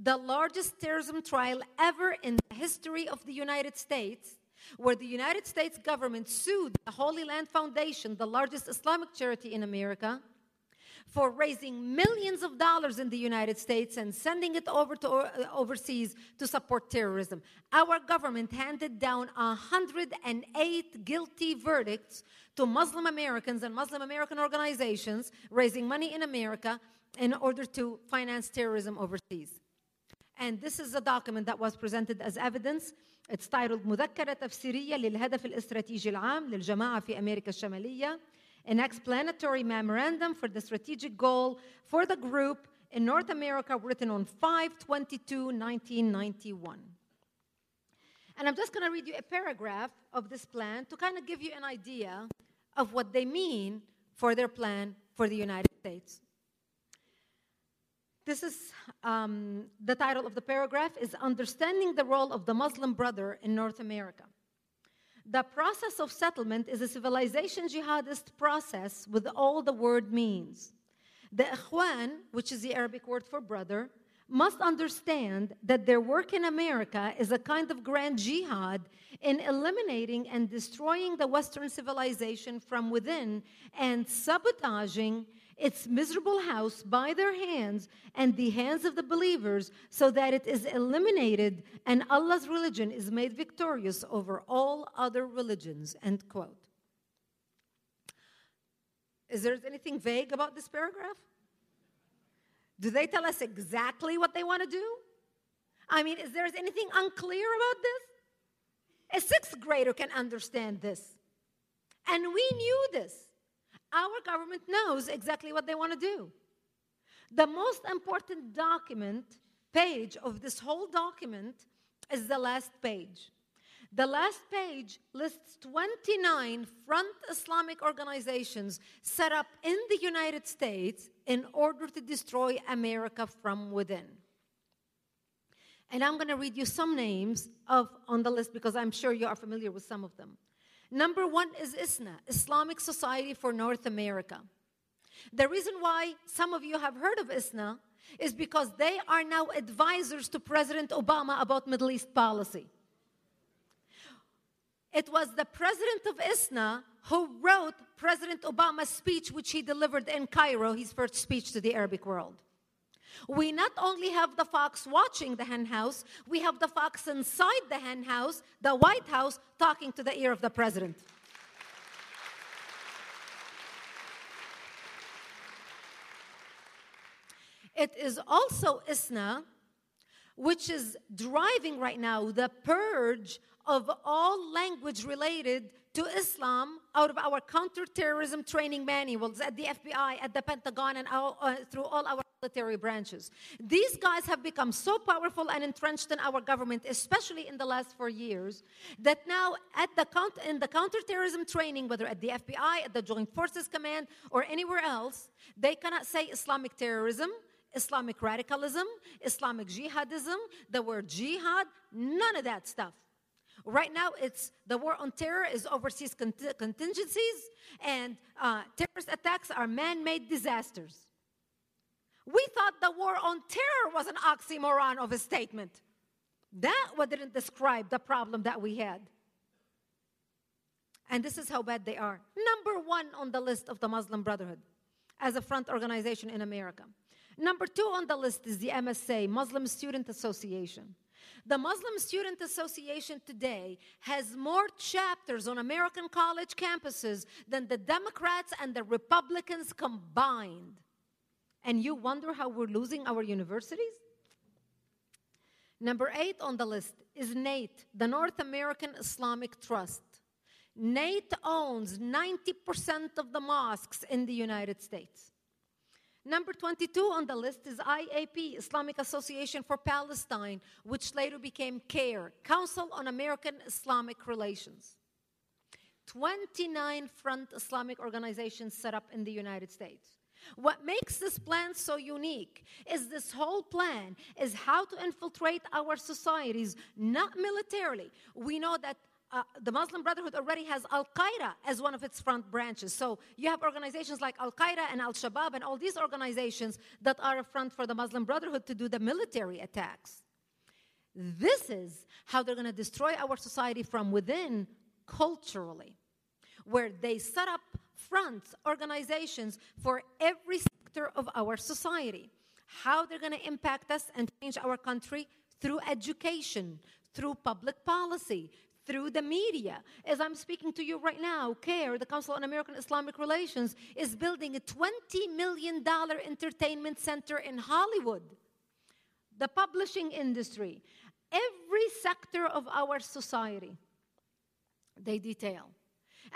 the largest terrorism trial ever in the history of the United States, where the United States government sued the Holy Land Foundation, the largest Islamic charity in America, for raising millions of dollars in the United States and sending it over to uh, overseas to support terrorism. Our government handed down 108 guilty verdicts to Muslim Americans and Muslim American organizations raising money in America in order to finance terrorism overseas. And this is a document that was presented as evidence. It's titled مذكرة تفسيرية للهدف الاستراتيجي العام للجماعة في أمريكا الشمالية an explanatory memorandum for the strategic goal for the group in North America written on 522 1991. And I'm just going to read you a paragraph of this plan to kind of give you an idea of what they mean for their plan for the United States. This is um, the title of the paragraph is Understanding the Role of the Muslim Brother in North America. The process of settlement is a civilization jihadist process with all the word means. The ikhwan, which is the Arabic word for brother, must understand that their work in America is a kind of grand jihad in eliminating and destroying the Western civilization from within and sabotaging its miserable house by their hands and the hands of the believers so that it is eliminated and Allah's religion is made victorious over all other religions. End quote. Is there anything vague about this paragraph? Do they tell us exactly what they want to do? I mean, is there anything unclear about this? A sixth grader can understand this. And we knew this our government knows exactly what they want to do. The most important document, page of this whole document, is the last page. The last page lists 29 front Islamic organizations set up in the United States in order to destroy America from within. And I'm going to read you some names of on the list because I'm sure you are familiar with some of them. Number one is ISNA, Islamic Society for North America. The reason why some of you have heard of ISNA is because they are now advisors to President Obama about Middle East policy. It was the president of ISNA who wrote President Obama's speech, which he delivered in Cairo, his first speech to the Arabic world. We not only have the fox watching the hen house, we have the fox inside the hen house, the White House, talking to the ear of the president. It is also ISNA, which is driving right now the purge of all language related to Islam out of our counterterrorism training manuals at the FBI, at the Pentagon, and all, uh, through all our branches. These guys have become so powerful and entrenched in our government, especially in the last four years, that now at the count, in the counterterrorism training, whether at the FBI, at the Joint Forces Command, or anywhere else, they cannot say Islamic terrorism. Islamic radicalism, Islamic jihadism, the word jihad, none of that stuff. Right now, it's the war on terror is overseas cont- contingencies, and uh, terrorist attacks are man-made disasters. We thought the war on terror was an oxymoron of a statement. That didn't describe the problem that we had. And this is how bad they are. Number one on the list of the Muslim Brotherhood as a front organization in America. Number two on the list is the MSA, Muslim Student Association. The Muslim Student Association today has more chapters on American college campuses than the Democrats and the Republicans combined. And you wonder how we're losing our universities? Number eight on the list is NAIT, the North American Islamic Trust. NAIT owns 90% of the mosques in the United States. Number 22 on the list is IAP, Islamic Association for Palestine, which later became CAIR, Council on American Islamic Relations. 29 front Islamic organizations set up in the United States. What makes this plan so unique is this whole plan is how to infiltrate our societies, not militarily. We know that uh, the Muslim Brotherhood already has Al Qaeda as one of its front branches. So you have organizations like Al Qaeda and Al Shabaab and all these organizations that are a front for the Muslim Brotherhood to do the military attacks. This is how they're going to destroy our society from within culturally, where they set up fronts, organizations for every sector of our society. How they're going to impact us and change our country through education, through public policy, through the media. As I'm speaking to you right now, CAIR, the Council on American Islamic Relations, is building a $20 million entertainment center in Hollywood. The publishing industry, every sector of our society, they detail.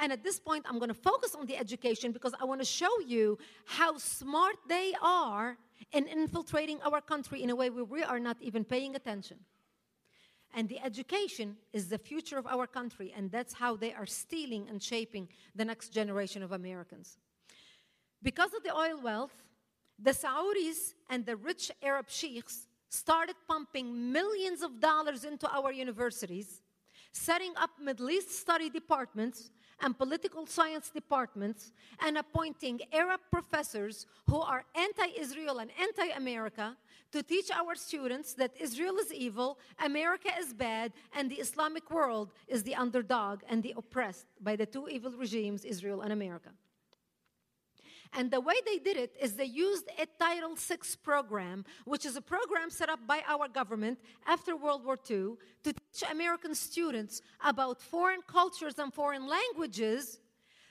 And at this point, I'm going to focus on the education because I want to show you how smart they are in infiltrating our country in a way where we are not even paying attention. And the education is the future of our country, and that's how they are stealing and shaping the next generation of Americans. Because of the oil wealth, the Saudis and the rich Arab sheikhs started pumping millions of dollars into our universities, setting up Middle East study departments and political science departments, and appointing Arab professors who are anti Israel and anti America to teach our students that Israel is evil, America is bad, and the Islamic world is the underdog and the oppressed by the two evil regimes, Israel and America. And the way they did it is they used a Title VI program, which is a program set up by our government after World War II to teach American students about foreign cultures and foreign languages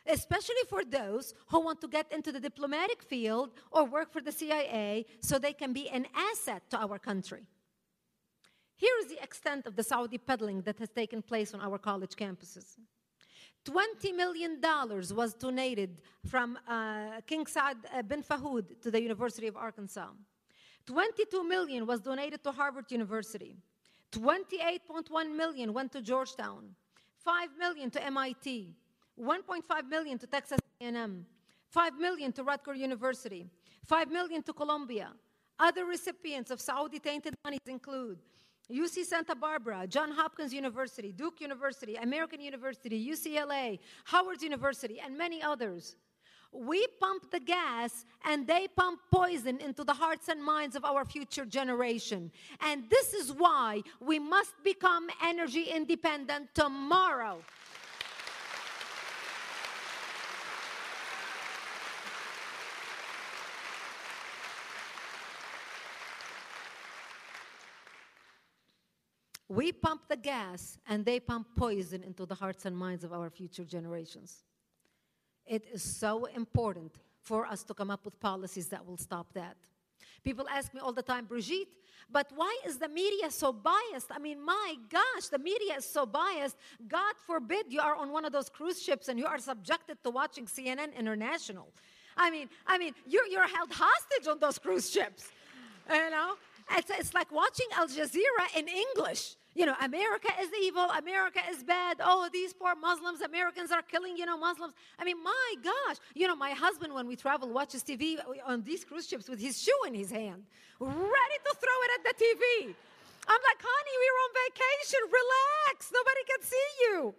especially for those who want to get into the diplomatic field or work for the CIA so they can be an asset to our country. Here is the extent of the Saudi peddling that has taken place on our college campuses. $20 million was donated from uh, King Saud uh, bin Fahud to the University of Arkansas. 22 million was donated to Harvard University. 28.1 million went to Georgetown. 5 million to MIT. 1.5 million to Texas A&M, 5 million to Rutgers University, 5 million to Columbia. Other recipients of Saudi tainted monies include UC Santa Barbara, John Hopkins University, Duke University, American University, UCLA, Howard University, and many others. We pump the gas and they pump poison into the hearts and minds of our future generation. And this is why we must become energy independent tomorrow. We pump the gas and they pump poison into the hearts and minds of our future generations. It is so important for us to come up with policies that will stop that. People ask me all the time, Brigitte, but why is the media so biased? I mean, my gosh, the media is so biased. God forbid you are on one of those cruise ships and you are subjected to watching CNN International. I mean, I mean, you're, you're held hostage on those cruise ships. You know? It's, it's like watching Al Jazeera in English. You know, America is evil, America is bad. Oh, these poor Muslims, Americans are killing, you know, Muslims. I mean, my gosh. You know, my husband, when we travel, watches TV uh, on these cruise ships with his shoe in his hand, ready to throw it at the TV. I'm like, honey, we're on vacation. Relax. Nobody can see you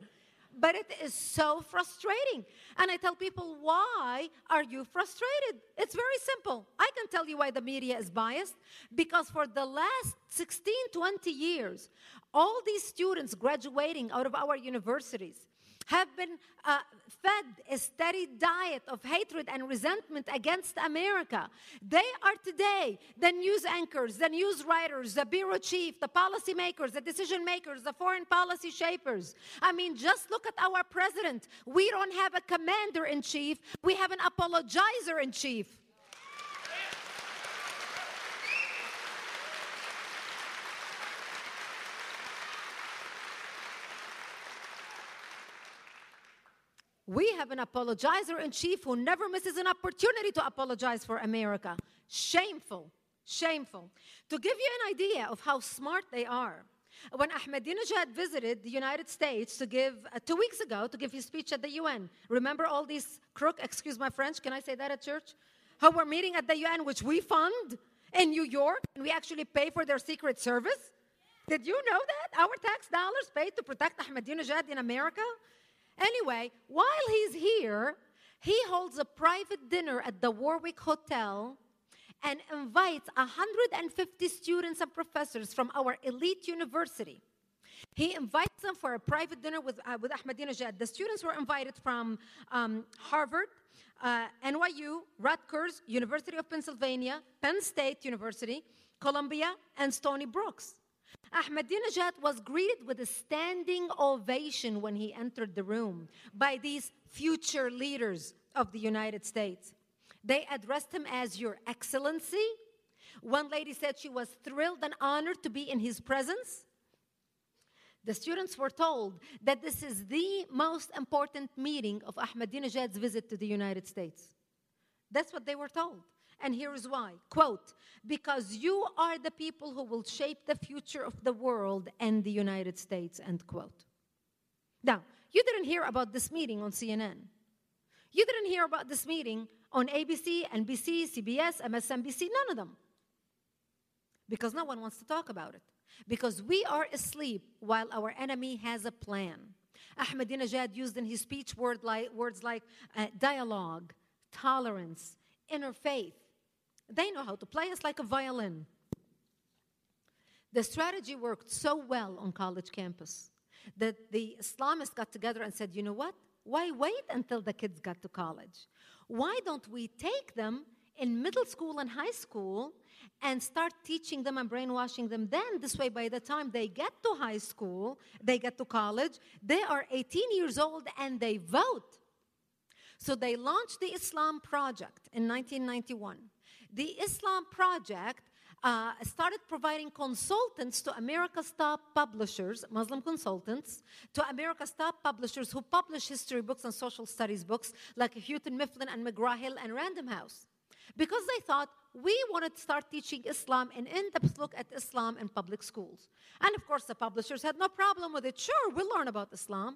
but it is so frustrating. And I tell people, why are you frustrated? It's very simple. I can tell you why the media is biased. Because for the last 16, 20 years, all these students graduating out of our universities, have been uh, fed a steady diet of hatred and resentment against America. They are today the news anchors, the news writers, the bureau chief, the policymakers, the decision makers, the foreign policy shapers. I mean, just look at our president. We don't have a commander in chief, we have an apologizer in chief. We have an apologizer in chief who never misses an opportunity to apologize for America. Shameful, shameful. To give you an idea of how smart they are, when Ahmadinejad visited the United States to give, uh, two weeks ago, to give his speech at the UN, remember all these crook, excuse my French, can I say that at church? How we're meeting at the UN, which we fund in New York, and we actually pay for their secret service? Did you know that? Our tax dollars paid to protect Ahmadinejad in America? Anyway, while he's here, he holds a private dinner at the Warwick Hotel and invites 150 students and professors from our elite university. He invites them for a private dinner with, uh, with Ahmadinejad. The students were invited from um, Harvard, uh, NYU, Rutgers, University of Pennsylvania, Penn State University, Columbia, and Stony Brooks. Ahmadinejad was greeted with a standing ovation when he entered the room by these future leaders of the United States. They addressed him as Your Excellency. One lady said she was thrilled and honored to be in his presence. The students were told that this is the most important meeting of Ahmadinejad's visit to the United States. That's what they were told. And here is why. Quote, because you are the people who will shape the future of the world and the United States, end quote. Now, you didn't hear about this meeting on CNN. You didn't hear about this meeting on ABC, NBC, CBS, MSNBC, none of them. Because no one wants to talk about it. Because we are asleep while our enemy has a plan. Ahmadinejad used in his speech word like, words like uh, dialogue, tolerance, interfaith, they know how to play us like a violin. The strategy worked so well on college campus that the Islamists got together and said, you know what? Why wait until the kids got to college? Why don't we take them in middle school and high school and start teaching them and brainwashing them then this way by the time they get to high school they get to college they are 18 years old and they vote so they launched the islam project in 1991 the Islam Project uh, started providing consultants to America's top publishers, Muslim consultants, to America's top publishers who publish history books and social studies books like Houghton Mifflin and McGraw-Hill and Random House. Because they thought we wanted to start teaching Islam, an in depth look at Islam in public schools. And of course, the publishers had no problem with it. Sure, we'll learn about Islam.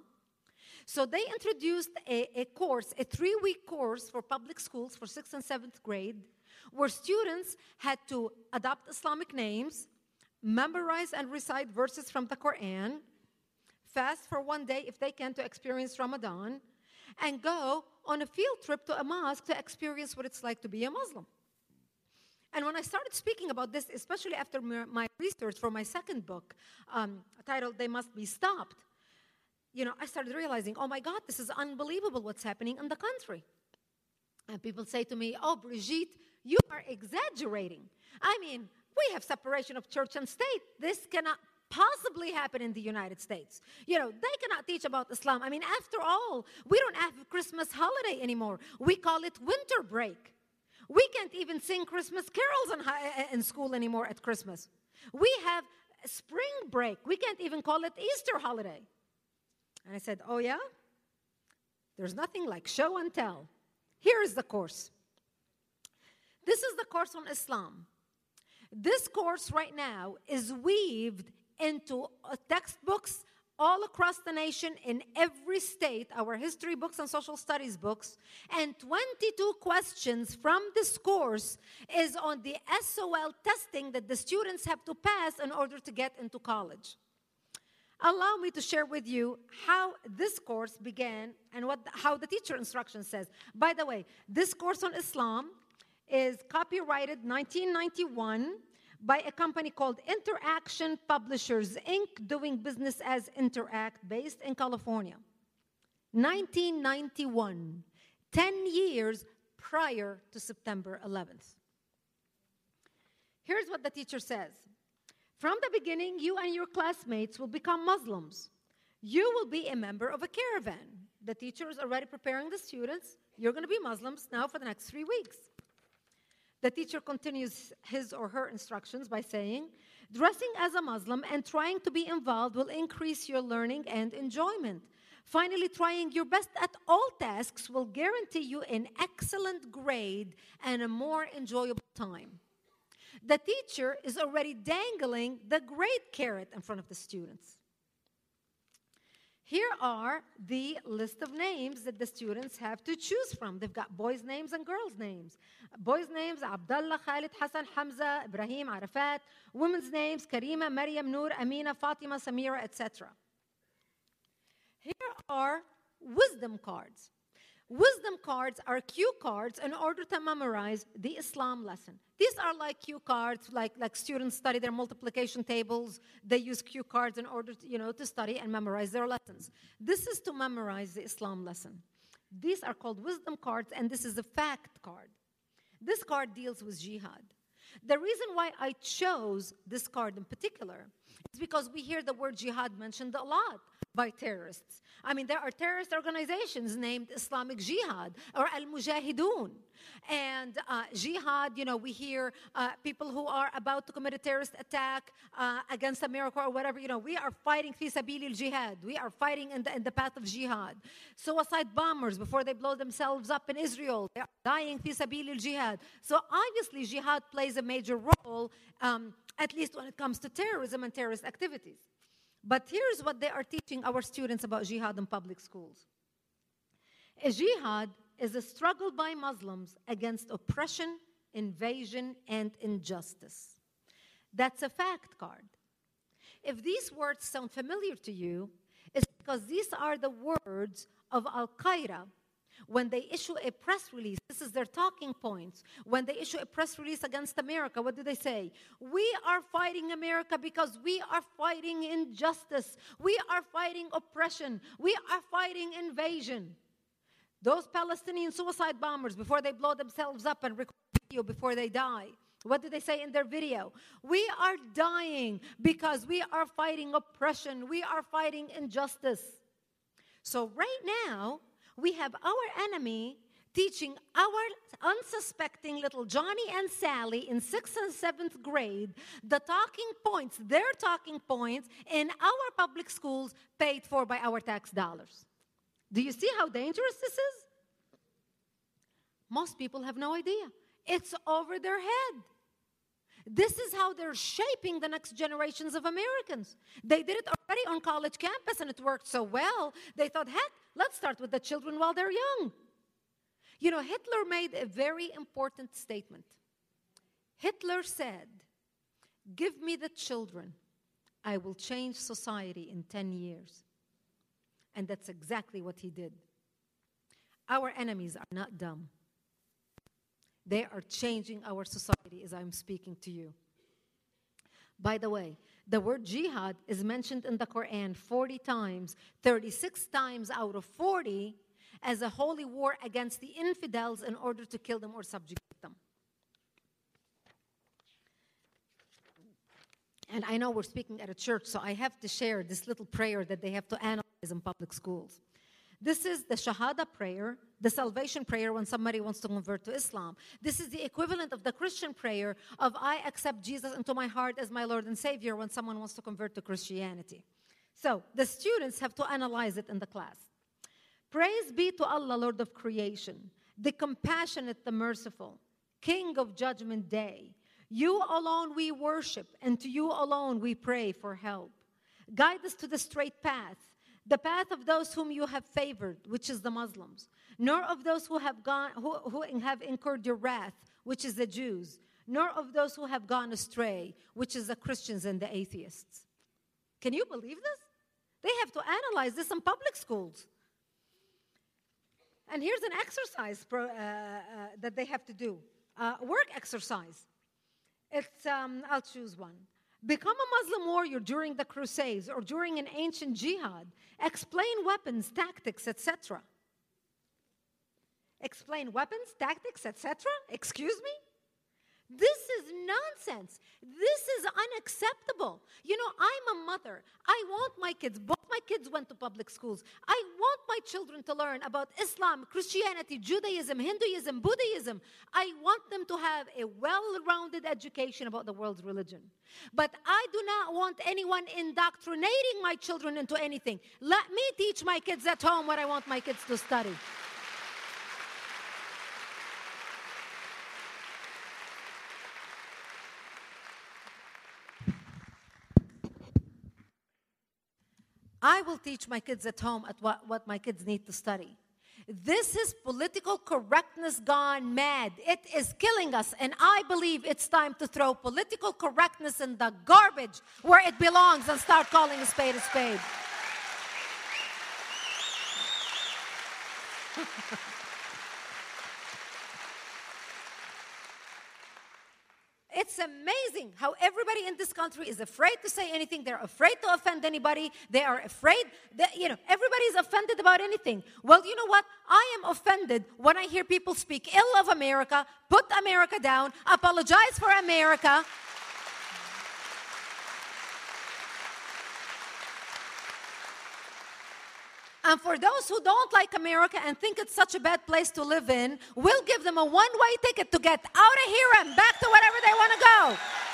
So they introduced a, a course, a three week course for public schools for sixth and seventh grade, where students had to adopt Islamic names, memorize and recite verses from the Quran, fast for one day if they can to experience Ramadan, and go on a field trip to a mosque to experience what it's like to be a Muslim. And when I started speaking about this, especially after my research for my second book, um, titled They Must Be Stopped, you know, I started realizing, oh my God, this is unbelievable what's happening in the country. And people say to me, oh, Brigitte, you are exaggerating. I mean, we have separation of church and state. This cannot possibly happen in the United States. You know, they cannot teach about Islam. I mean, after all, we don't have a Christmas holiday anymore. We call it winter break. We can't even sing Christmas carols in, eh, eh, in school anymore at Christmas. We have spring break. We can't even call it Easter holiday. And I said, Oh, yeah? There's nothing like show and tell. Here is the course. This is the course on Islam. This course right now is weaved into uh, textbooks all across the nation in every state, our history books and social studies books, and 22 questions from this course is on the SOL testing that the students have to pass in order to get into college. Allow me to share with you how this course began and what, how the teacher instruction says. By the way, this course on Islam is copyrighted 1991 by a company called Interaction Publishers Inc., doing business as Interact, based in California. 1991, 10 years prior to September 11th. Here's what the teacher says From the beginning, you and your classmates will become Muslims. You will be a member of a caravan. The teacher is already preparing the students. You're going to be Muslims now for the next three weeks. The teacher continues his or her instructions by saying, Dressing as a Muslim and trying to be involved will increase your learning and enjoyment. Finally, trying your best at all tasks will guarantee you an excellent grade and a more enjoyable time. The teacher is already dangling the grade carrot in front of the students. Here are the list of names that the students have to choose from. They've got boys' names and girls' names. Boys' names Abdullah, Khalid, Hassan, Hamza, Ibrahim, Arafat. Women's names Karima, Maryam, Noor, Amina, Fatima, Samira, etc. Here are wisdom cards. Wisdom cards are cue cards in order to memorize the Islam lesson. These are like cue cards, like, like students study their multiplication tables. They use cue cards in order to, you know, to study and memorize their lessons. This is to memorize the Islam lesson. These are called wisdom cards, and this is a fact card. This card deals with jihad. The reason why I chose this card in particular is because we hear the word jihad mentioned a lot by terrorists. I mean, there are terrorist organizations named Islamic Jihad or Al Mujahideen. And uh, jihad, you know, we hear uh, people who are about to commit a terrorist attack uh, against America or whatever, you know, we are fighting fi sabilil jihad. We are fighting in the, in the path of jihad. Suicide bombers, before they blow themselves up in Israel, they are dying fi sabilil jihad. So obviously, jihad plays a major role, um, at least when it comes to terrorism and terrorist activities. But here's what they are teaching our students about jihad in public schools. A jihad is a struggle by Muslims against oppression, invasion, and injustice. That's a fact card. If these words sound familiar to you, it's because these are the words of Al Qaeda when they issue a press release, this is their talking points. When they issue a press release against America, what do they say? We are fighting America because we are fighting injustice. We are fighting oppression. We are fighting invasion. Those Palestinian suicide bombers, before they blow themselves up and record video before they die, what do they say in their video? We are dying because we are fighting oppression. We are fighting injustice. So, right now, we have our enemy teaching our unsuspecting little Johnny and Sally in sixth and seventh grade the talking points, their talking points, in our public schools paid for by our tax dollars. Do you see how dangerous this is? Most people have no idea. It's over their head. This is how they're shaping the next generations of Americans. They did it already on college campus and it worked so well. They thought, heck, let's start with the children while they're young. You know, Hitler made a very important statement. Hitler said, Give me the children, I will change society in 10 years. And that's exactly what he did. Our enemies are not dumb. They are changing our society as I'm speaking to you. By the way, the word jihad is mentioned in the Quran 40 times, 36 times out of 40 as a holy war against the infidels in order to kill them or subjugate them. And I know we're speaking at a church, so I have to share this little prayer that they have to analyze in public schools. This is the Shahada prayer, the salvation prayer when somebody wants to convert to Islam. This is the equivalent of the Christian prayer of I accept Jesus into my heart as my Lord and Savior when someone wants to convert to Christianity. So the students have to analyze it in the class. Praise be to Allah, Lord of creation, the compassionate, the merciful, King of judgment day. You alone we worship, and to you alone we pray for help. Guide us to the straight path the path of those whom you have favored, which is the Muslims, nor of those who have gone who, who have incurred your wrath, which is the Jews, nor of those who have gone astray, which is the Christians and the atheists. Can you believe this? They have to analyze this in public schools. And here's an exercise pro, uh, uh, that they have to do uh, work exercise. It's, um, I'll choose one. Become a Muslim warrior during the Crusades or during an ancient jihad. Explain weapons, tactics, etc. Explain weapons, tactics, etc. Excuse me? This is nonsense. This is unacceptable. You know, I'm a mother. I want my kids, my kids went to public schools. I want my children to learn about Islam, Christianity, Judaism, Hinduism, Buddhism. I want them to have a well rounded education about the world's religion. But I do not want anyone indoctrinating my children into anything. Let me teach my kids at home what I want my kids to study. I will teach my kids at home at what, what my kids need to study. This is political correctness gone mad. It is killing us. And I believe it's time to throw political correctness in the garbage where it belongs and start calling a spade a spade. [laughs] It's amazing how everybody in this country is afraid to say anything. They're afraid to offend anybody. They are afraid that, you know, everybody's offended about anything. Well, you know what? I am offended when I hear people speak ill of America, put America down, apologize for America, And for those who don't like America and think it's such a bad place to live in, we'll give them a one way ticket to get out of here and back to wherever they want to go.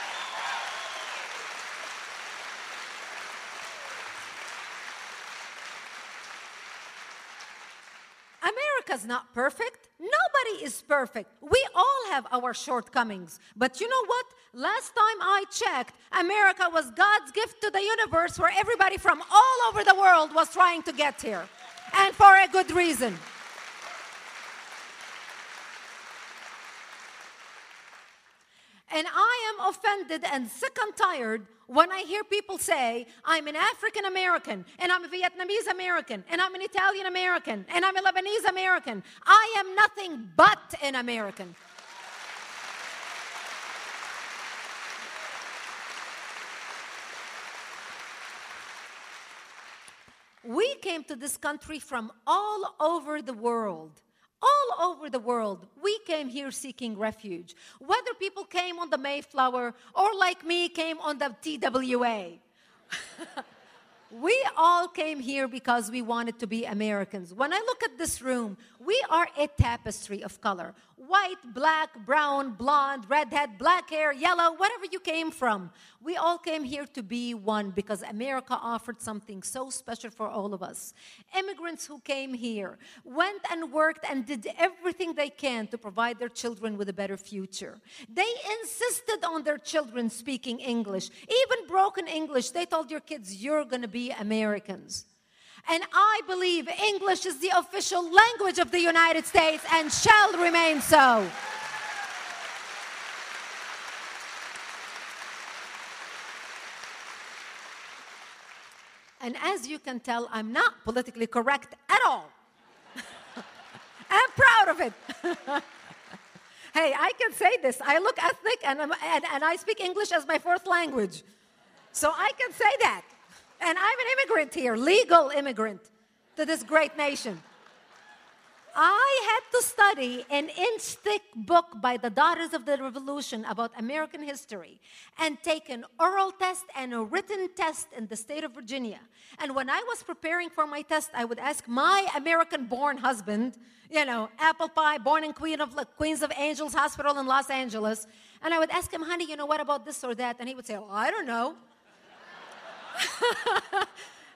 America's not perfect. Nobody is perfect. We all have our shortcomings. But you know what? Last time I checked, America was God's gift to the universe where everybody from all over the world was trying to get here. And for a good reason. And I am offended and sick and tired when I hear people say, I'm an African American, and I'm a Vietnamese American, and I'm an Italian American, and I'm a Lebanese American. I am nothing but an American. We came to this country from all over the world all over the world, we came here seeking refuge. Whether people came on the Mayflower or, like me, came on the TWA. [laughs] we all came here because we wanted to be Americans. When I look at this room, we are a tapestry of color. White, black, brown, blonde, redhead, black hair, yellow, whatever you came from. We all came here to be one because America offered something so special for all of us. Immigrants who came here went and worked and did everything they can to provide their children with a better future. They insisted on their children speaking English, even broken English. They told your kids, You're going to be Americans. And I believe English is the official language of the United States and shall remain so. And as you can tell, I'm not politically correct at all. [laughs] I'm proud of it. [laughs] hey, I can say this. I look ethnic and, and, and I speak English as my fourth language. So I can say that. And I'm an immigrant here, legal immigrant to this great nation. I had to study an inch thick book by the Daughters of the Revolution about American history and take an oral test and a written test in the state of Virginia. And when I was preparing for my test, I would ask my American born husband, you know, apple pie, born in Queen of, Queens of Angels Hospital in Los Angeles, and I would ask him, honey, you know, what about this or that? And he would say, well, I don't know. [laughs]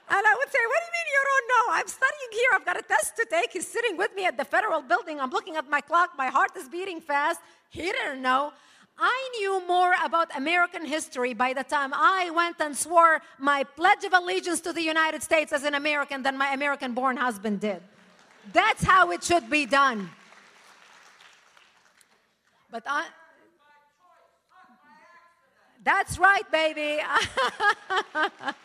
And I would say, What do you mean you don't know? I'm studying here. I've got a test to take. He's sitting with me at the federal building. I'm looking at my clock. My heart is beating fast. He didn't know. I knew more about American history by the time I went and swore my Pledge of Allegiance to the United States as an American than my American born husband did. That's how it should be done. But I. That's right, baby. [laughs]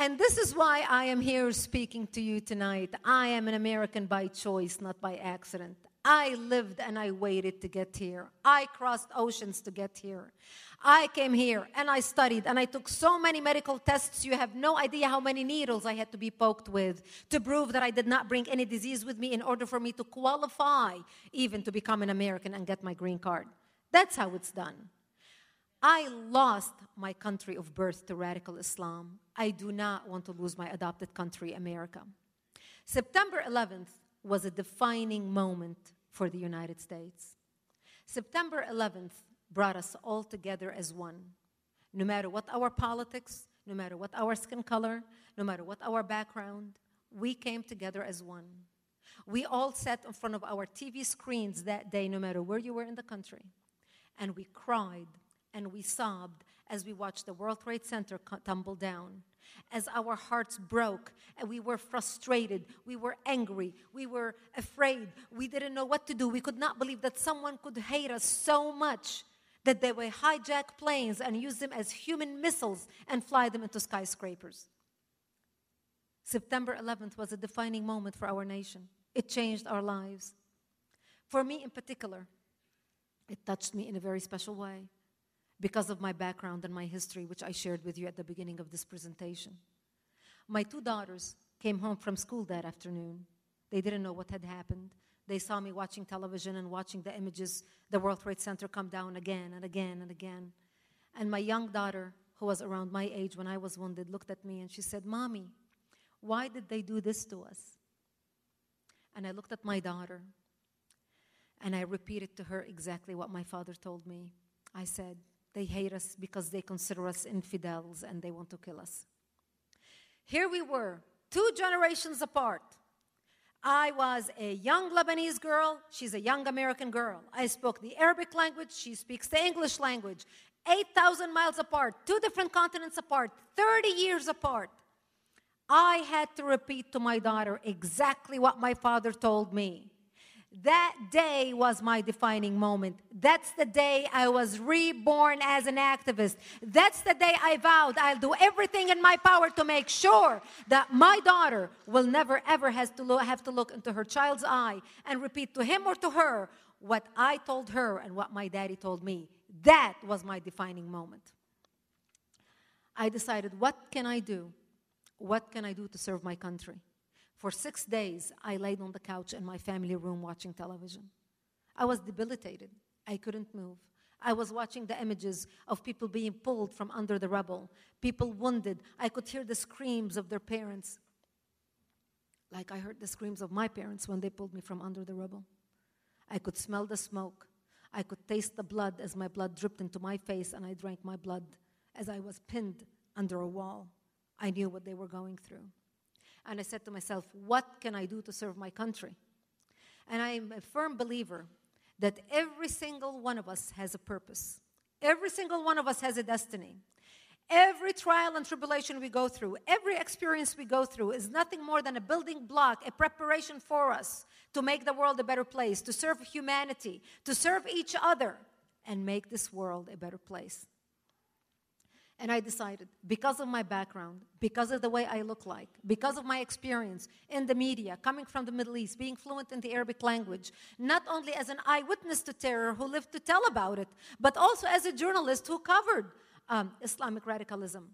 And this is why I am here speaking to you tonight. I am an American by choice, not by accident. I lived and I waited to get here. I crossed oceans to get here. I came here and I studied and I took so many medical tests. You have no idea how many needles I had to be poked with to prove that I did not bring any disease with me in order for me to qualify even to become an American and get my green card. That's how it's done. I lost my country of birth to radical Islam. I do not want to lose my adopted country, America. September 11th was a defining moment for the United States. September 11th brought us all together as one. No matter what our politics, no matter what our skin color, no matter what our background, we came together as one. We all sat in front of our TV screens that day, no matter where you were in the country, and we cried and we sobbed as we watched the World Trade Center tumble down. As our hearts broke and we were frustrated, we were angry, we were afraid, we didn't know what to do. We could not believe that someone could hate us so much that they would hijack planes and use them as human missiles and fly them into skyscrapers. September 11th was a defining moment for our nation. It changed our lives. For me in particular, it touched me in a very special way because of my background and my history, which I shared with you at the beginning of this presentation. My two daughters came home from school that afternoon. They didn't know what had happened. They saw me watching television and watching the images, the World Trade Center come down again and again and again. And my young daughter, who was around my age when I was wounded, looked at me and she said, Mommy, why did they do this to us? And I looked at my daughter and I repeated to her exactly what my father told me. I said, they hate us because they consider us infidels and they want to kill us. Here we were, two generations apart. I was a young Lebanese girl, she's a young American girl. I spoke the Arabic language, she speaks the English language. 8,000 miles apart, two different continents apart, 30 years apart. I had to repeat to my daughter exactly what my father told me. That day was my defining moment. That's the day I was reborn as an activist. That's the day I vowed I'll do everything in my power to make sure that my daughter will never ever has to lo- have to look into her child's eye and repeat to him or to her what I told her and what my daddy told me. That was my defining moment. I decided, what can I do? What can I do to serve my country? For six days, I laid on the couch in my family room watching television. I was debilitated. I couldn't move. I was watching the images of people being pulled from under the rubble, people wounded. I could hear the screams of their parents, like I heard the screams of my parents when they pulled me from under the rubble. I could smell the smoke. I could taste the blood as my blood dripped into my face and I drank my blood as I was pinned under a wall. I knew what they were going through. And I said to myself, what can I do to serve my country? And I am a firm believer that every single one of us has a purpose. Every single one of us has a destiny. Every trial and tribulation we go through, every experience we go through is nothing more than a building block, a preparation for us to make the world a better place, to serve humanity, to serve each other, and make this world a better place. And I decided, because of my background, because of the way I look like, because of my experience in the media, coming from the Middle East, being fluent in the Arabic language, not only as an eyewitness to terror who lived to tell about it, but also as a journalist who covered um, Islamic radicalism,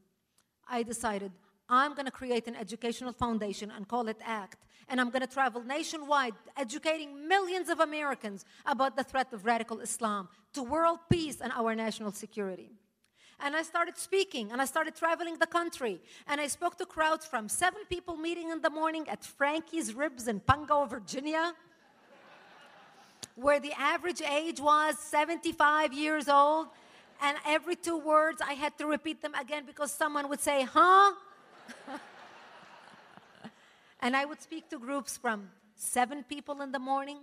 I decided I'm going to create an educational foundation and call it ACT. And I'm going to travel nationwide, educating millions of Americans about the threat of radical Islam to world peace and our national security. And I started speaking and I started traveling the country. And I spoke to crowds from seven people meeting in the morning at Frankie's Ribs in Pungo, Virginia, where the average age was 75 years old and every two words I had to repeat them again because someone would say, huh? [laughs] and I would speak to groups from seven people in the morning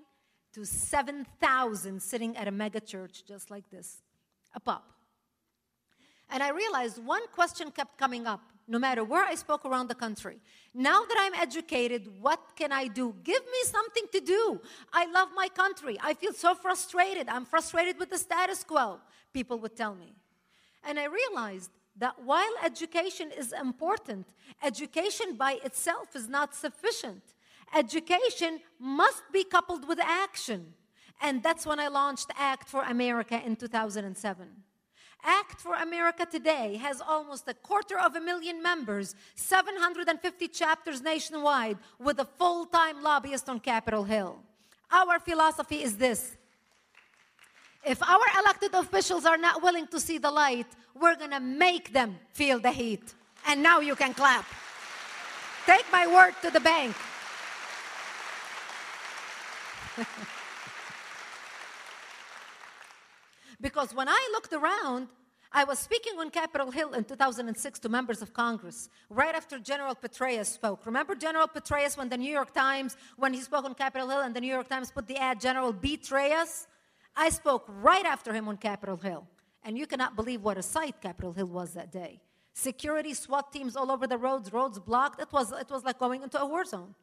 to 7,000 sitting at a mega church just like this, a pop. And I realized one question kept coming up no matter where I spoke around the country. Now that I'm educated, what can I do? Give me something to do. I love my country. I feel so frustrated. I'm frustrated with the status quo, people would tell me. And I realized that while education is important, education by itself is not sufficient. Education must be coupled with action. And that's when I launched ACT for America in 2007. Act for America today has almost a quarter of a million members, 750 chapters nationwide, with a full time lobbyist on Capitol Hill. Our philosophy is this if our elected officials are not willing to see the light, we're to make them feel the heat. And now you can clap. Take my word to the bank. [laughs] Because when I looked around, I was speaking on Capitol Hill in 2006 to members of Congress, right after General Petraeus spoke. Remember General Petraeus when the New York Times, when he spoke on Capitol Hill and the New York Times put the ad, General Petraeus? I spoke right after him on Capitol Hill. And you cannot believe what a sight Capitol Hill was that day. Security, SWAT teams all over the roads, roads blocked. It was, it was like going into a war zone.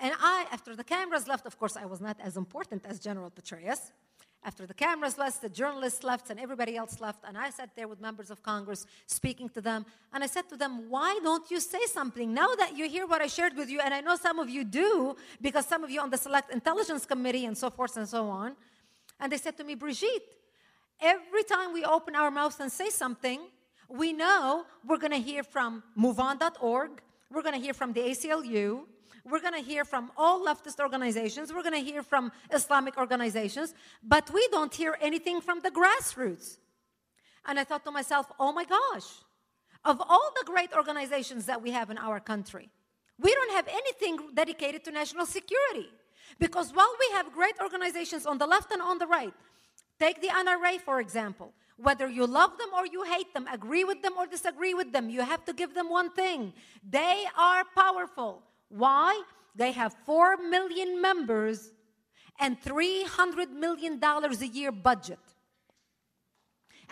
And I, after the cameras left, of course, I was not as important as General Petraeus. After the cameras left, the journalists left, and everybody else left, and I sat there with members of Congress speaking to them. And I said to them, Why don't you say something? Now that you hear what I shared with you, and I know some of you do, because some of you on the Select Intelligence Committee and so forth and so on. And they said to me, Brigitte, every time we open our mouths and say something, we know we're going to hear from MoveOn.org, we're going to hear from the ACLU, we're going to hear from all leftist organizations. We're going to hear from Islamic organizations. But we don't hear anything from the grassroots. And I thought to myself, oh my gosh, of all the great organizations that we have in our country, we don't have anything dedicated to national security. Because while we have great organizations on the left and on the right, take the NRA, for example. Whether you love them or you hate them, agree with them or disagree with them, you have to give them one thing they are powerful. Why? They have 4 million members and $300 million a year budget.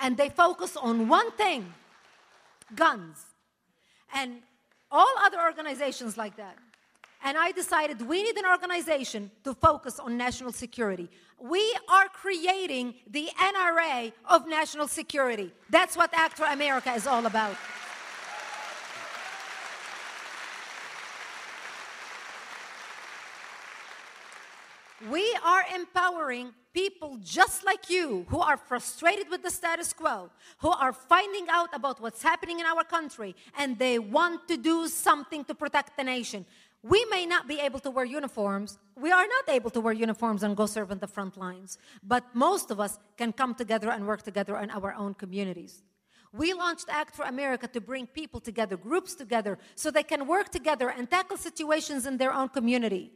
And they focus on one thing guns. And all other organizations like that. And I decided we need an organization to focus on national security. We are creating the NRA of national security. That's what Act for America is all about. We are empowering people just like you who are frustrated with the status quo, who are finding out about what's happening in our country, and they want to do something to protect the nation. We may not be able to wear uniforms. We are not able to wear uniforms and go serve in the front lines. But most of us can come together and work together in our own communities. We launched Act for America to bring people together, groups together, so they can work together and tackle situations in their own community.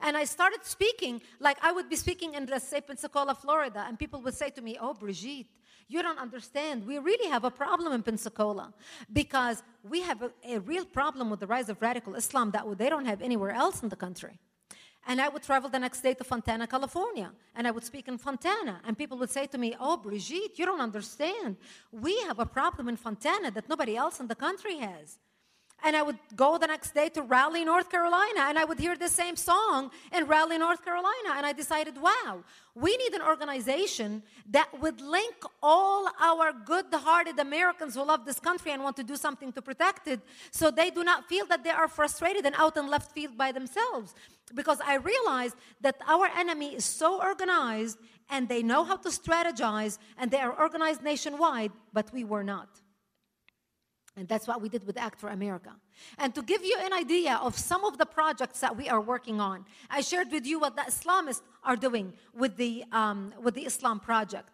And I started speaking like I would be speaking in, let's say, Pensacola, Florida, and people would say to me, Oh, Brigitte, you don't understand. We really have a problem in Pensacola because we have a, a real problem with the rise of radical Islam that they don't have anywhere else in the country. And I would travel the next day to Fontana, California, and I would speak in Fontana. And people would say to me, Oh, Brigitte, you don't understand. We have a problem in Fontana that nobody else in the country has. And I would go the next day to Raleigh, North Carolina, and I would hear the same song in Raleigh, North Carolina. And I decided, wow, we need an organization that would link all our good hearted Americans who love this country and want to do something to protect it so they do not feel that they are frustrated and out in left field by themselves. Because I realized that our enemy is so organized and they know how to strategize and they are organized nationwide, but we were not. And that's what we did with Act for America. And to give you an idea of some of the projects that we are working on, I shared with you what the Islamists are doing with the, um, with the Islam Project.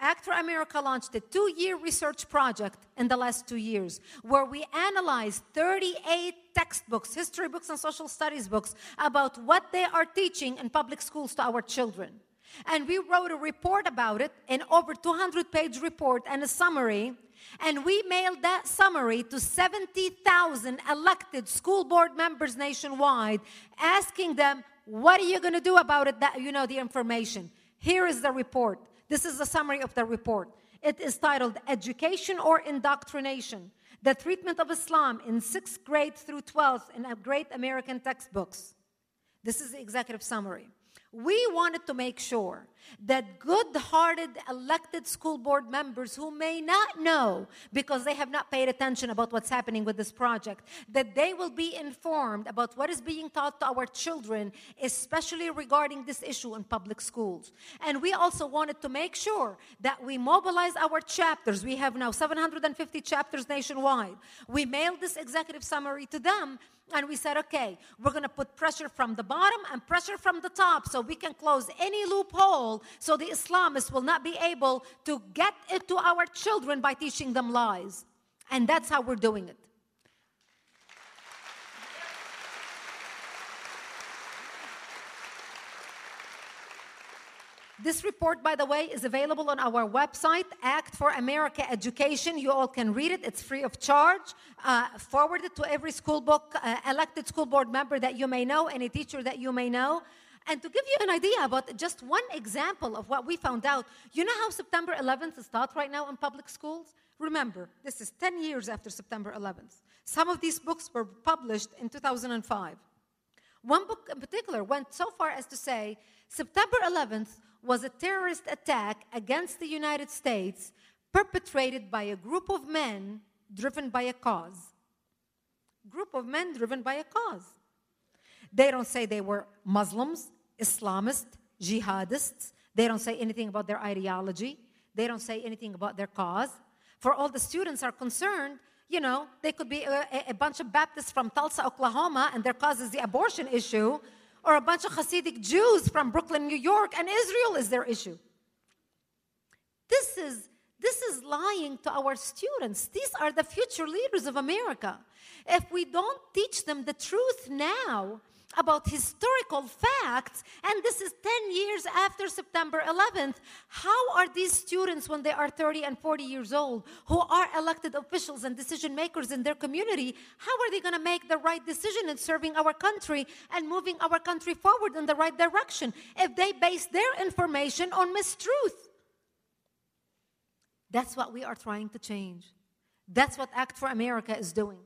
Act for America launched a two year research project in the last two years where we analyzed 38 textbooks, history books, and social studies books about what they are teaching in public schools to our children. And we wrote a report about it, an over 200 page report and a summary and we mailed that summary to 70,000 elected school board members nationwide, asking them, what are you going to do about it that you know the information? Here is the report. This is the summary of the report. It is titled Education or Indoctrination The Treatment of Islam in 6th grade through 12th in great American textbooks. This is the executive summary. We wanted to make sure that good hearted elected school board members who may not know because they have not paid attention about what's happening with this project that they will be informed about what is being taught to our children especially regarding this issue in public schools. And we also wanted to make sure that we mobilize our chapters. We have now 750 chapters nationwide. We mailed this executive summary to them and we said, okay, we're going to put pressure from the bottom and pressure from the top so we can close any loophole so the Islamists will not be able to get it to our children by teaching them lies. And that's how we're doing it. This report, by the way, is available on our website, Act for America Education. You all can read it, it's free of charge. Uh, forward it to every school book, uh, elected school board member that you may know, any teacher that you may know. And to give you an idea about just one example of what we found out, you know how September 11th is taught right now in public schools? Remember, this is 10 years after September 11th. Some of these books were published in 2005. One book in particular went so far as to say September 11th was a terrorist attack against the United States perpetrated by a group of men driven by a cause. Group of men driven by a cause. They don't say they were Muslims, Islamists, jihadists. They don't say anything about their ideology. They don't say anything about their cause. For all the students are concerned, you know, they could be a, a bunch of Baptists from Tulsa, Oklahoma, and their cause is the abortion issue or a bunch of Hasidic Jews from Brooklyn, New York, and Israel is their issue. This is, this is lying to our students. These are the future leaders of America. If we don't teach them the truth now, about historical facts, and this is 10 years after September 11th. How are these students, when they are 30 and 40 years old, who are elected officials and decision makers in their community, how are they going to make the right decision in serving our country and moving our country forward in the right direction if they base their information on mistruth? That's what we are trying to change. That's what Act for America is doing.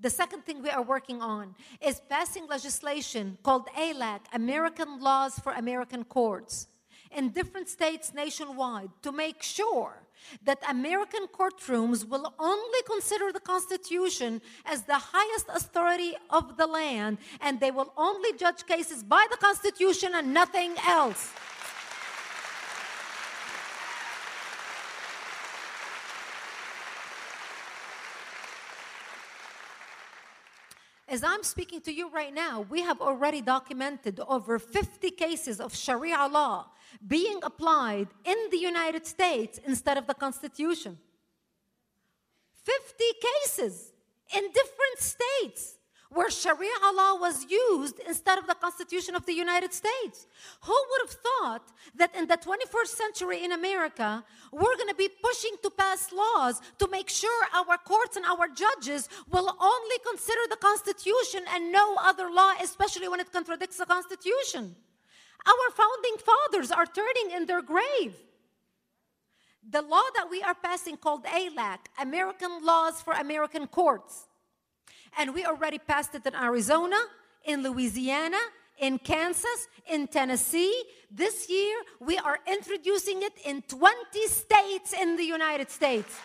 The second thing we are working on is passing legislation called ALAC, American Laws for American Courts, in different states nationwide to make sure that American courtrooms will only consider the Constitution as the highest authority of the land and they will only judge cases by the Constitution and nothing else. As I'm speaking to you right now, we have already documented over 50 cases of Sharia law being applied in the United States instead of the Constitution. 50 cases in different states where Sharia law was used instead of the Constitution of the United States. Who would have thought that in the 21st century in America, we're going to be pushing to pass laws to make sure our courts and our judges will only consider the Constitution and no other law, especially when it contradicts the Constitution? Our founding fathers are turning in their grave. The law that we are passing called ALAC, American Laws for American Courts, and we already passed it in Arizona, in Louisiana, in Kansas, in Tennessee. This year, we are introducing it in 20 states in the United States.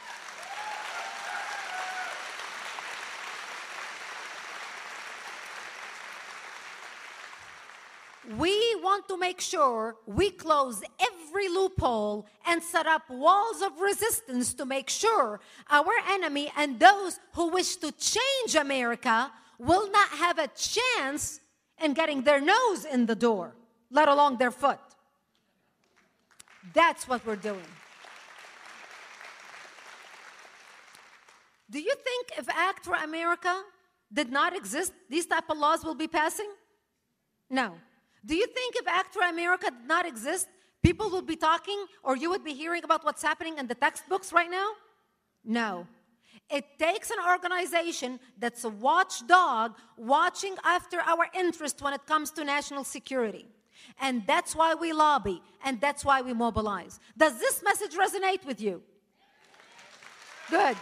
We want to make sure we close every loophole and set up walls of resistance to make sure our enemy and those who wish to change America will not have a chance in getting their nose in the door, let alone their foot. That's what we're doing. Do you think if Act for America did not exist, these type of laws will be passing? No. Do you think if Act America did not exist, people would be talking or you would be hearing about what's happening in the textbooks right now? No. It takes an organization that's a watchdog watching after our interest when it comes to national security. And that's why we lobby and that's why we mobilize. Does this message resonate with you? Good.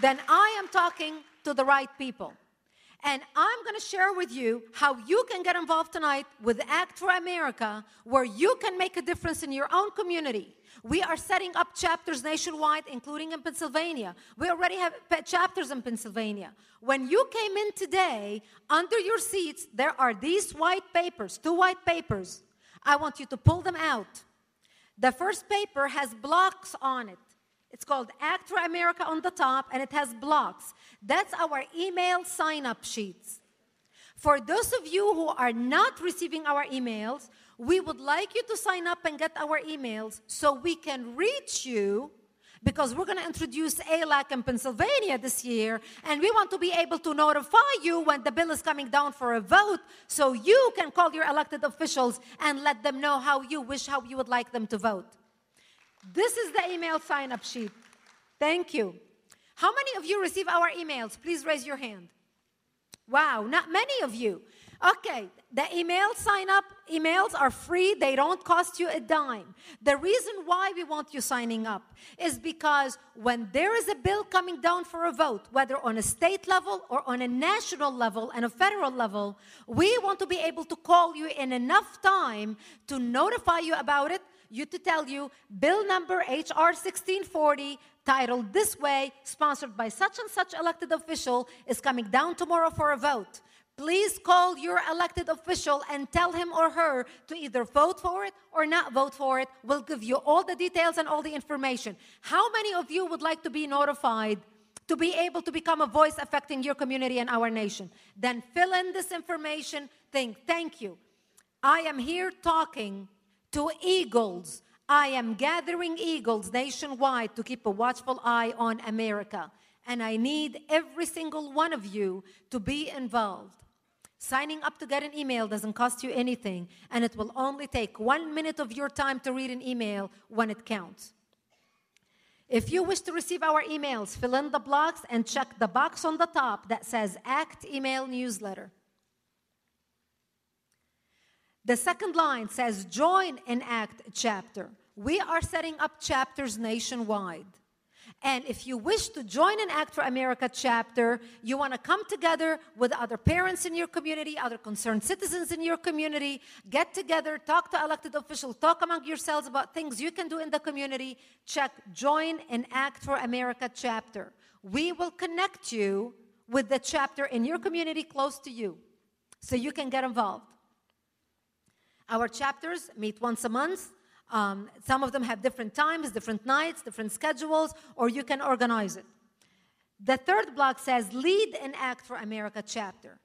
Then I am talking to the right people. And I'm going to share with you how you can get involved tonight with Act for America, where you can make a difference in your own community. We are setting up chapters nationwide, including in Pennsylvania. We already have chapters in Pennsylvania. When you came in today, under your seats, there are these white papers, two white papers. I want you to pull them out. The first paper has blocks on it. It's called Act for America on the top, and it has blocks. That's our email sign up sheets. For those of you who are not receiving our emails, we would like you to sign up and get our emails so we can reach you because we're going to introduce ALAC in Pennsylvania this year, and we want to be able to notify you when the bill is coming down for a vote so you can call your elected officials and let them know how you wish, how you would like them to vote. This is the email sign up sheet. Thank you. How many of you receive our emails? Please raise your hand. Wow, not many of you. Okay, the email sign up emails are free, they don't cost you a dime. The reason why we want you signing up is because when there is a bill coming down for a vote, whether on a state level or on a national level and a federal level, we want to be able to call you in enough time to notify you about it you to tell you bill number HR 1640 titled this way sponsored by such and such elected official is coming down tomorrow for a vote. Please call your elected official and tell him or her to either vote for it or not vote for it. We'll give you all the details and all the information. How many of you would like to be notified to be able to become a voice affecting your community and our nation? Then fill in this information. Think, thank you. I am here talking to eagles. I am gathering eagles nationwide to keep a watchful eye on America. And I need every single one of you to be involved. Signing up to get an email doesn't cost you anything, and it will only take one minute of your time to read an email when it counts. If you wish to receive our emails, fill in the blocks and check the box on the top that says ACT Email Newsletter. The second line says, Join an ACT chapter. We are setting up chapters nationwide. And if you wish to join an Act for America chapter, you want to come together with other parents in your community, other concerned citizens in your community, get together, talk to elected officials, talk among yourselves about things you can do in the community, check Join an Act for America chapter. We will connect you with the chapter in your community close to you so you can get involved. Our chapters meet once a month. Um, some of them have different times, different nights, different schedules, or you can organize it. The third block says Lead an Act for America chapter.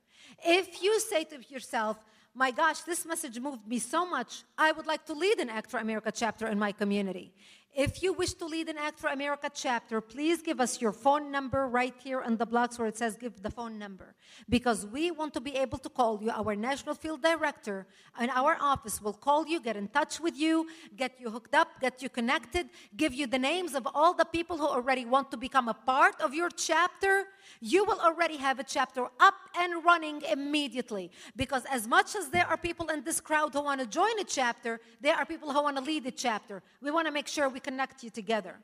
If you say to yourself, my gosh, this message moved me so much, I would like to lead an Act for America chapter in my community. If you wish to lead an Act for America chapter, please give us your phone number right here on the blocks where it says give the phone number. Because we want to be able to call you. Our national field director and our office will call you, get in touch with you, get you hooked up, get you connected, give you the names of all the people who already want to become a part of your chapter. You will already have a chapter up and running immediately. Because as much as there are people in this crowd who want to join a chapter, there are people who want to lead a chapter. We want to make sure we connect you together.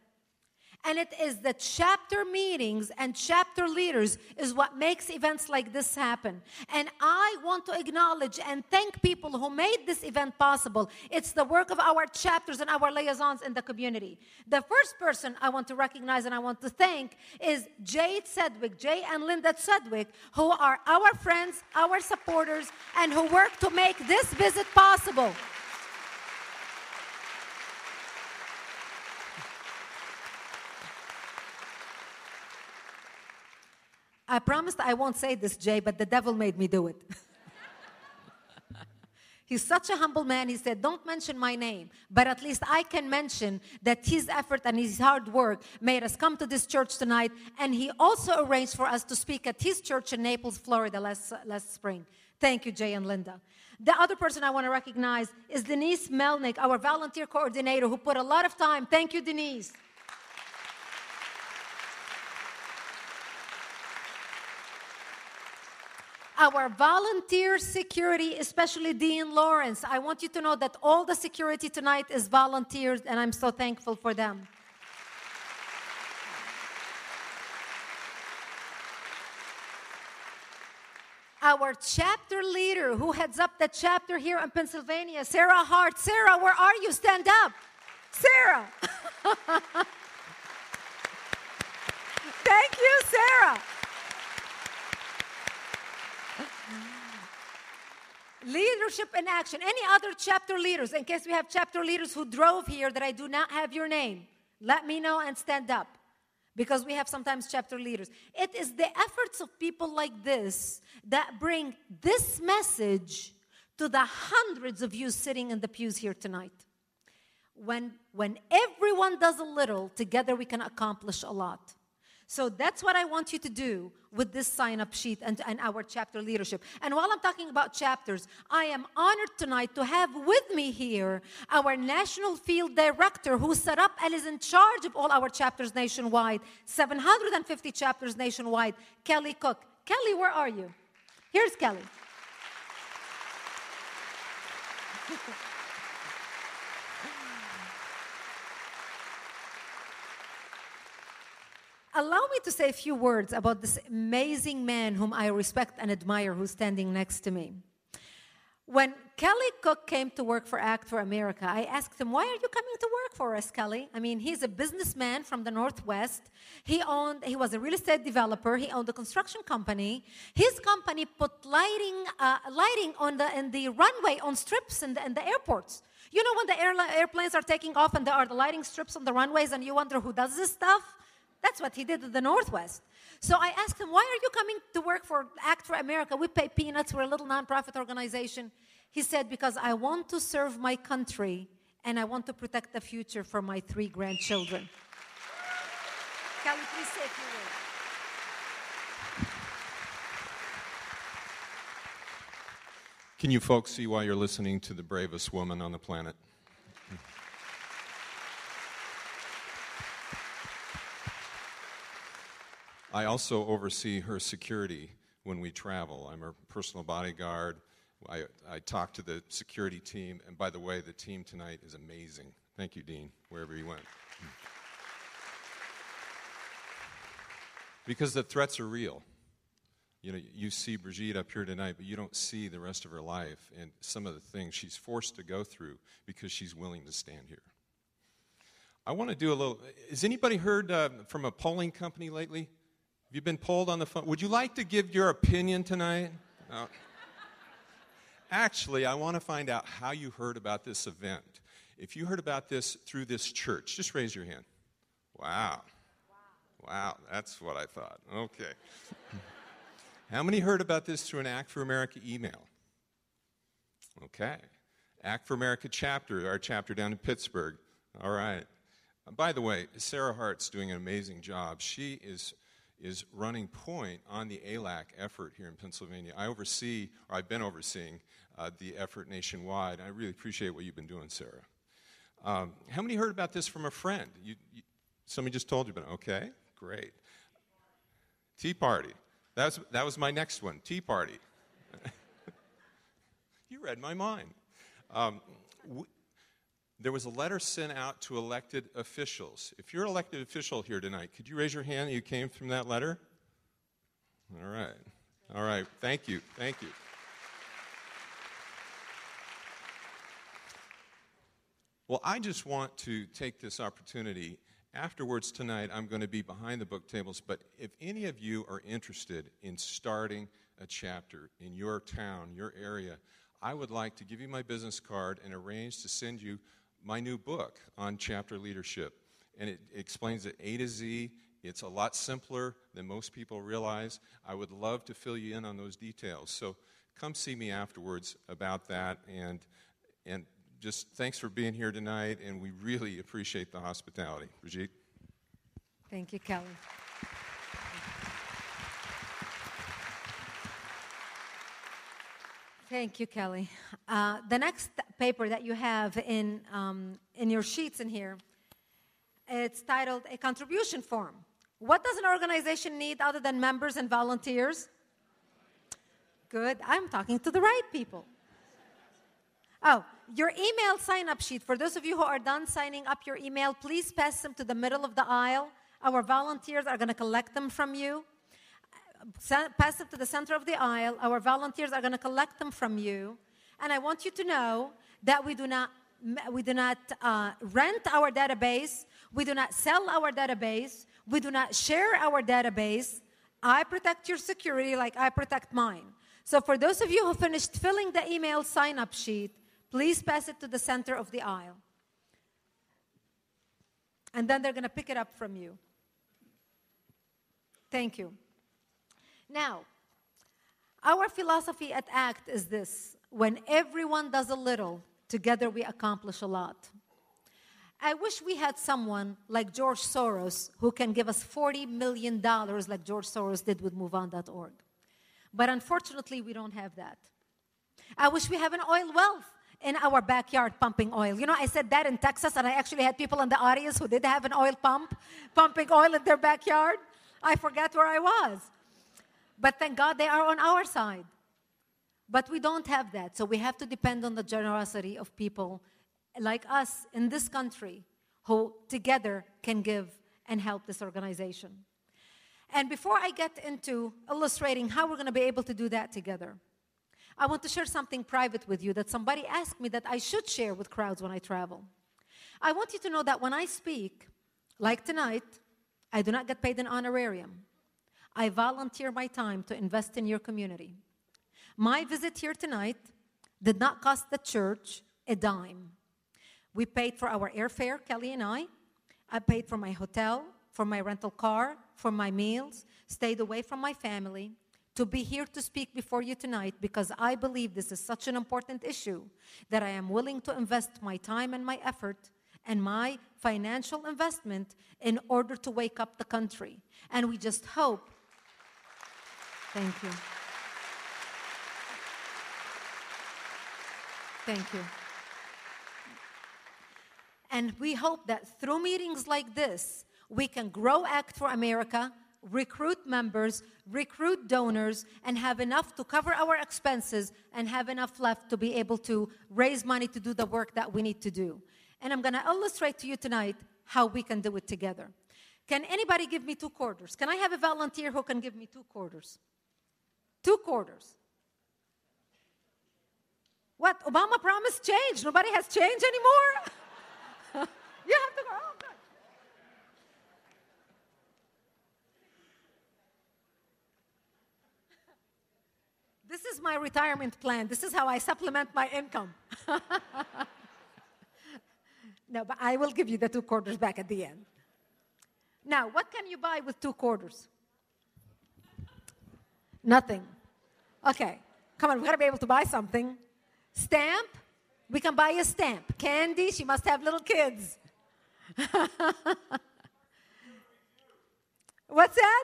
And it is the chapter meetings and chapter leaders is what makes events like this happen. And I want to acknowledge and thank people who made this event possible. It's the work of our chapters and our liaisons in the community. The first person I want to recognize and I want to thank is Jade Sedwick, Jay and Linda Sedwick, who are our friends, our supporters, and who work to make this visit possible. I promised I won't say this, Jay, but the devil made me do it. [laughs] He's such a humble man. He said, Don't mention my name, but at least I can mention that his effort and his hard work made us come to this church tonight. And he also arranged for us to speak at his church in Naples, Florida last, last spring. Thank you, Jay and Linda. The other person I want to recognize is Denise Melnick, our volunteer coordinator, who put a lot of time. Thank you, Denise. Our volunteer security, especially Dean Lawrence. I want you to know that all the security tonight is volunteers, and I'm so thankful for them. Our chapter leader who heads up the chapter here in Pennsylvania, Sarah Hart. Sarah, where are you? Stand up. Sarah. [laughs] Thank you, Sarah. Leadership in action. Any other chapter leaders, in case we have chapter leaders who drove here that I do not have your name, let me know and stand up because we have sometimes chapter leaders. It is the efforts of people like this that bring this message to the hundreds of you sitting in the pews here tonight. When, when everyone does a little, together we can accomplish a lot. So that's what I want you to do with this sign up sheet and, and our chapter leadership. And while I'm talking about chapters, I am honored tonight to have with me here our national field director who set up and is in charge of all our chapters nationwide, 750 chapters nationwide, Kelly Cook. Kelly, where are you? Here's Kelly. [laughs] Allow me to say a few words about this amazing man whom I respect and admire who's standing next to me. When Kelly Cook came to work for Act for America, I asked him, Why are you coming to work for us, Kelly? I mean, he's a businessman from the Northwest. He owned, he was a real estate developer. He owned a construction company. His company put lighting, uh, lighting on the, in the runway on strips in the, in the airports. You know, when the airla- airplanes are taking off and there are the lighting strips on the runways, and you wonder who does this stuff? That's what he did in the Northwest. So I asked him, Why are you coming to work for Act for America? We pay peanuts. We're a little nonprofit organization. He said, Because I want to serve my country and I want to protect the future for my three grandchildren. Kelly, please say a few words. Can you folks see why you're listening to the bravest woman on the planet? I also oversee her security when we travel. I'm her personal bodyguard. I, I talk to the security team. And by the way, the team tonight is amazing. Thank you, Dean, wherever you went. Because the threats are real. You know, you see Brigitte up here tonight, but you don't see the rest of her life and some of the things she's forced to go through because she's willing to stand here. I want to do a little. Has anybody heard uh, from a polling company lately? Have you been polled on the phone? Would you like to give your opinion tonight? No. Actually, I want to find out how you heard about this event. If you heard about this through this church, just raise your hand. Wow. Wow, that's what I thought. Okay. [laughs] How many heard about this through an Act for America email? Okay. Act for America chapter, our chapter down in Pittsburgh. All right. By the way, Sarah Hart's doing an amazing job. She is is running point on the ALAC effort here in Pennsylvania. I oversee, or I've been overseeing, uh, the effort nationwide. I really appreciate what you've been doing, Sarah. Um, how many heard about this from a friend? You, you, somebody just told you about it. Okay, great. Tea Party. That was, that was my next one Tea Party. [laughs] you read my mind. Um, there was a letter sent out to elected officials. If you're an elected official here tonight, could you raise your hand you came from that letter? All right. All right. Thank you. Thank you. Well, I just want to take this opportunity. Afterwards tonight, I'm going to be behind the book tables, but if any of you are interested in starting a chapter in your town, your area, I would like to give you my business card and arrange to send you my new book on chapter leadership. And it, explains it A to Z. It's a lot simpler than most people realize. I would love to fill you in on those details. So come see me afterwards about that. And, and just thanks for being here tonight. And we really appreciate the hospitality. Brigitte? Thank you, Kelly. Thank you, Kelly. Uh, the next paper that you have in, um, in your sheets in here, it's titled A Contribution Form. What does an organization need other than members and volunteers? Good. I'm talking to the right people. Oh, your email sign up sheet. For those of you who are done signing up your email, please pass them to the middle of the aisle. Our volunteers are going to collect them from you pass it to the center of the aisle. Our volunteers are going to collect them from you. And I want you to know that we do not, we do not uh, rent our database. We do not sell our database. We do not share our database. I protect your security like I protect mine. So for those of you who finished filling the email sign up sheet, please pass it to the center of the aisle. And then they're going to pick it up from you. Thank you. Now, our philosophy at ACT is this when everyone does a little, together we accomplish a lot. I wish we had someone like George Soros who can give us $40 million like George Soros did with MoveOn.org. But unfortunately, we don't have that. I wish we have an oil wealth in our backyard pumping oil. You know, I said that in Texas, and I actually had people in the audience who did have an oil pump pumping oil in their backyard. I forgot where I was. But thank God they are on our side. But we don't have that. So we have to depend on the generosity of people like us in this country who together can give and help this organization. And before I get into illustrating how we're going to be able to do that together, I want to share something private with you that somebody asked me that I should share with crowds when I travel. I want you to know that when I speak, like tonight, I do not get paid an honorarium. I volunteer my time to invest in your community. My visit here tonight did not cost the church a dime. We paid for our airfare, Kelly and I. I paid for my hotel, for my rental car, for my meals, stayed away from my family to be here to speak before you tonight because I believe this is such an important issue that I am willing to invest my time and my effort and my financial investment in order to wake up the country. And we just hope Thank you. Thank you. And we hope that through meetings like this, we can grow Act for America, recruit members, recruit donors, and have enough to cover our expenses and have enough left to be able to raise money to do the work that we need to do. And I'm going to illustrate to you tonight how we can do it together. Can anybody give me two quarters? Can I have a volunteer who can give me two quarters? Two quarters. What? Obama promised change. Nobody has change anymore? [laughs] you have to go. Oh. This is my retirement plan. This is how I supplement my income. [laughs] no, but I will give you the two quarters back at the end. Now, what can you buy with two quarters? Nothing. Okay, come on, we gotta be able to buy something. Stamp, we can buy a stamp. Candy, she must have little kids. [laughs] What's that?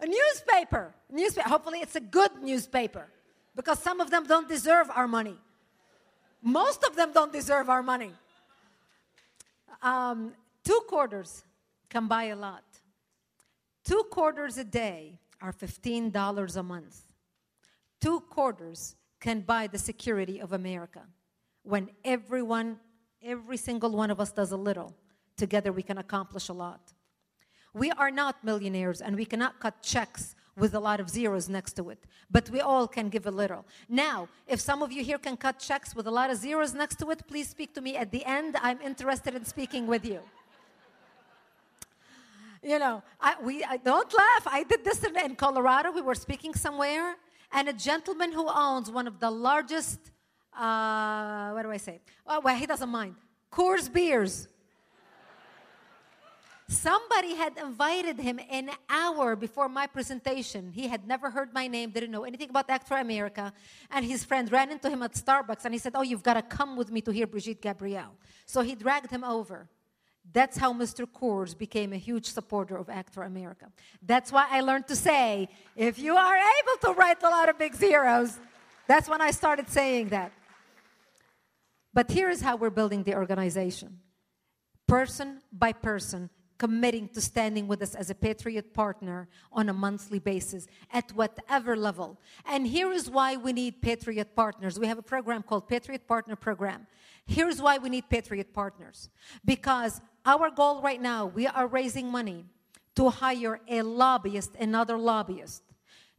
A newspaper. Newspaper. Hopefully, it's a good newspaper because some of them don't deserve our money. Most of them don't deserve our money. Um, two quarters can buy a lot. Two quarters a day are $15 a month. Two quarters can buy the security of America. When everyone, every single one of us does a little, together we can accomplish a lot. We are not millionaires and we cannot cut checks with a lot of zeros next to it, but we all can give a little. Now, if some of you here can cut checks with a lot of zeros next to it, please speak to me at the end. I'm interested in speaking with you. You know, I, we, I, don't laugh. I did this in, in Colorado. We were speaking somewhere, and a gentleman who owns one of the largest, uh, what do I say? Oh, well, he doesn't mind. Coors beers Somebody had invited him an hour before my presentation. He had never heard my name, didn't know anything about Act for America. And his friend ran into him at Starbucks and he said, Oh, you've got to come with me to hear Brigitte Gabriel. So he dragged him over. That's how Mr. Coors became a huge supporter of Act for America. That's why I learned to say, if you are able to write a lot of big zeros, that's when I started saying that. But here is how we're building the organization person by person, committing to standing with us as a Patriot partner on a monthly basis at whatever level. And here is why we need Patriot partners. We have a program called Patriot Partner Program. Here's why we need Patriot partners. Because our goal right now, we are raising money to hire a lobbyist, another lobbyist.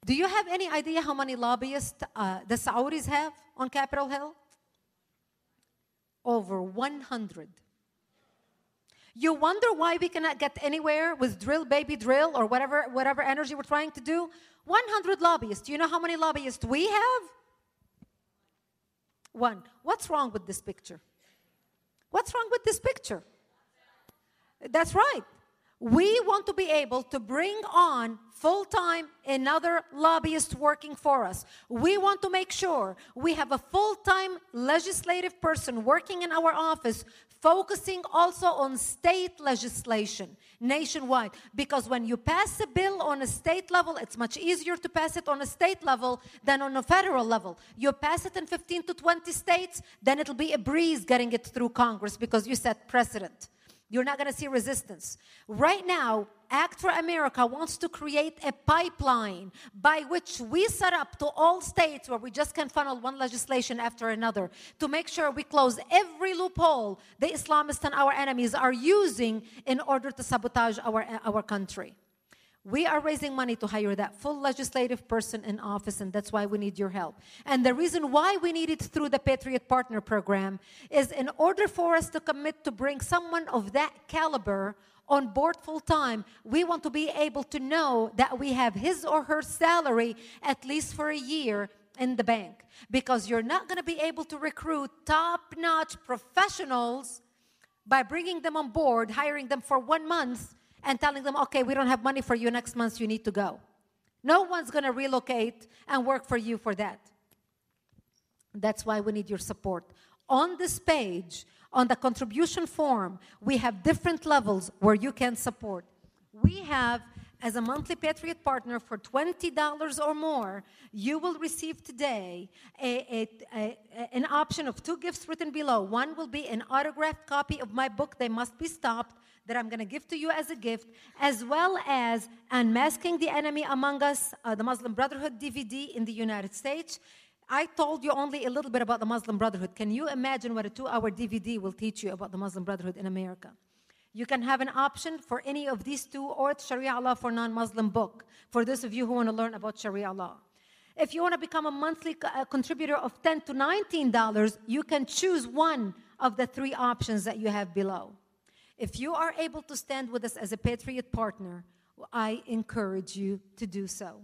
Do you have any idea how many lobbyists uh, the Saudis have on Capitol Hill? Over 100. You wonder why we cannot get anywhere with drill, baby, drill, or whatever, whatever energy we're trying to do? 100 lobbyists. Do you know how many lobbyists we have? One. What's wrong with this picture? What's wrong with this picture? That's right. We want to be able to bring on full time another lobbyist working for us. We want to make sure we have a full time legislative person working in our office focusing also on state legislation nationwide. Because when you pass a bill on a state level, it's much easier to pass it on a state level than on a federal level. You pass it in 15 to 20 states, then it'll be a breeze getting it through Congress because you set precedent. You're not going to see resistance. Right now, Act for America wants to create a pipeline by which we set up to all states where we just can funnel one legislation after another to make sure we close every loophole the Islamists and our enemies are using in order to sabotage our, our country. We are raising money to hire that full legislative person in office, and that's why we need your help. And the reason why we need it through the Patriot Partner Program is in order for us to commit to bring someone of that caliber on board full time, we want to be able to know that we have his or her salary at least for a year in the bank. Because you're not going to be able to recruit top notch professionals by bringing them on board, hiring them for one month and telling them, okay, we don't have money for you next month, you need to go. No one's going to relocate and work for you for that. That's why we need your support. On this page, on the contribution form, we have different levels where you can support. We have as a monthly Patriot partner for $20 or more, you will receive today a, a, a, an option of two gifts written below. One will be an autographed copy of my book, They Must Be Stopped, that I'm going to give to you as a gift, as well as Unmasking the Enemy Among Us, uh, the Muslim Brotherhood DVD in the United States. I told you only a little bit about the Muslim Brotherhood. Can you imagine what a two hour DVD will teach you about the Muslim Brotherhood in America? You can have an option for any of these two or Sharia law for non Muslim book, for those of you who want to learn about Sharia law. If you want to become a monthly contributor of 10 to $19, you can choose one of the three options that you have below. If you are able to stand with us as a Patriot partner, I encourage you to do so.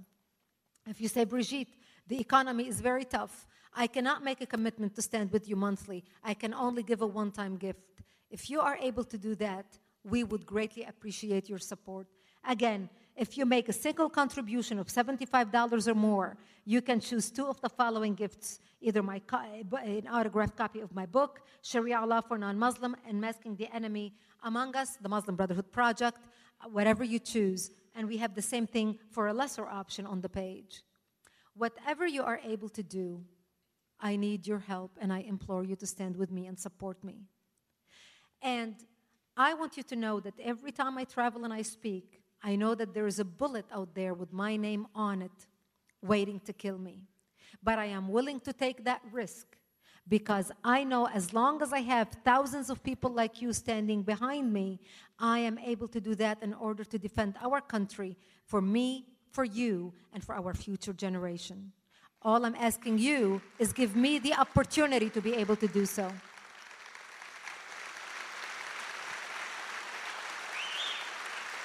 If you say, Brigitte, the economy is very tough, I cannot make a commitment to stand with you monthly, I can only give a one time gift. If you are able to do that, we would greatly appreciate your support. Again, if you make a single contribution of $75 or more, you can choose two of the following gifts either my an autographed copy of my book, Sharia Law for Non Muslim and Masking the Enemy Among Us, the Muslim Brotherhood Project, whatever you choose. And we have the same thing for a lesser option on the page. Whatever you are able to do, I need your help and I implore you to stand with me and support me. And I want you to know that every time I travel and I speak, I know that there is a bullet out there with my name on it waiting to kill me. But I am willing to take that risk because I know as long as I have thousands of people like you standing behind me, I am able to do that in order to defend our country for me, for you, and for our future generation. All I'm asking you is give me the opportunity to be able to do so.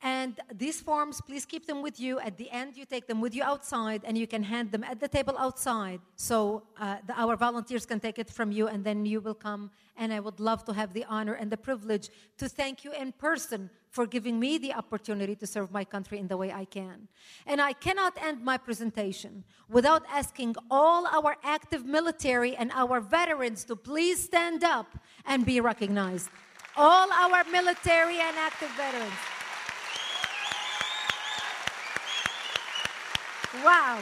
And these forms, please keep them with you. At the end, you take them with you outside and you can hand them at the table outside so uh, the, our volunteers can take it from you and then you will come. And I would love to have the honor and the privilege to thank you in person for giving me the opportunity to serve my country in the way I can. And I cannot end my presentation without asking all our active military and our veterans to please stand up and be recognized. All our military and active veterans. Wow.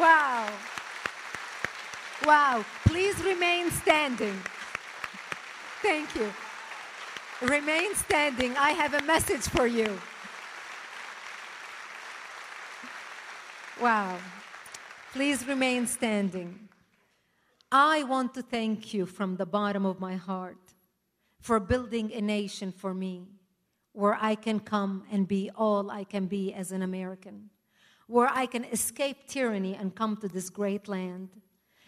Wow. Wow. Please remain standing. Thank you. Remain standing. I have a message for you. Wow. Please remain standing. I want to thank you from the bottom of my heart for building a nation for me where I can come and be all I can be as an American, where I can escape tyranny and come to this great land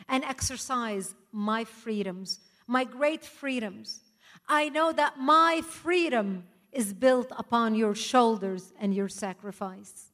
and exercise my freedoms, my great freedoms. I know that my freedom is built upon your shoulders and your sacrifice.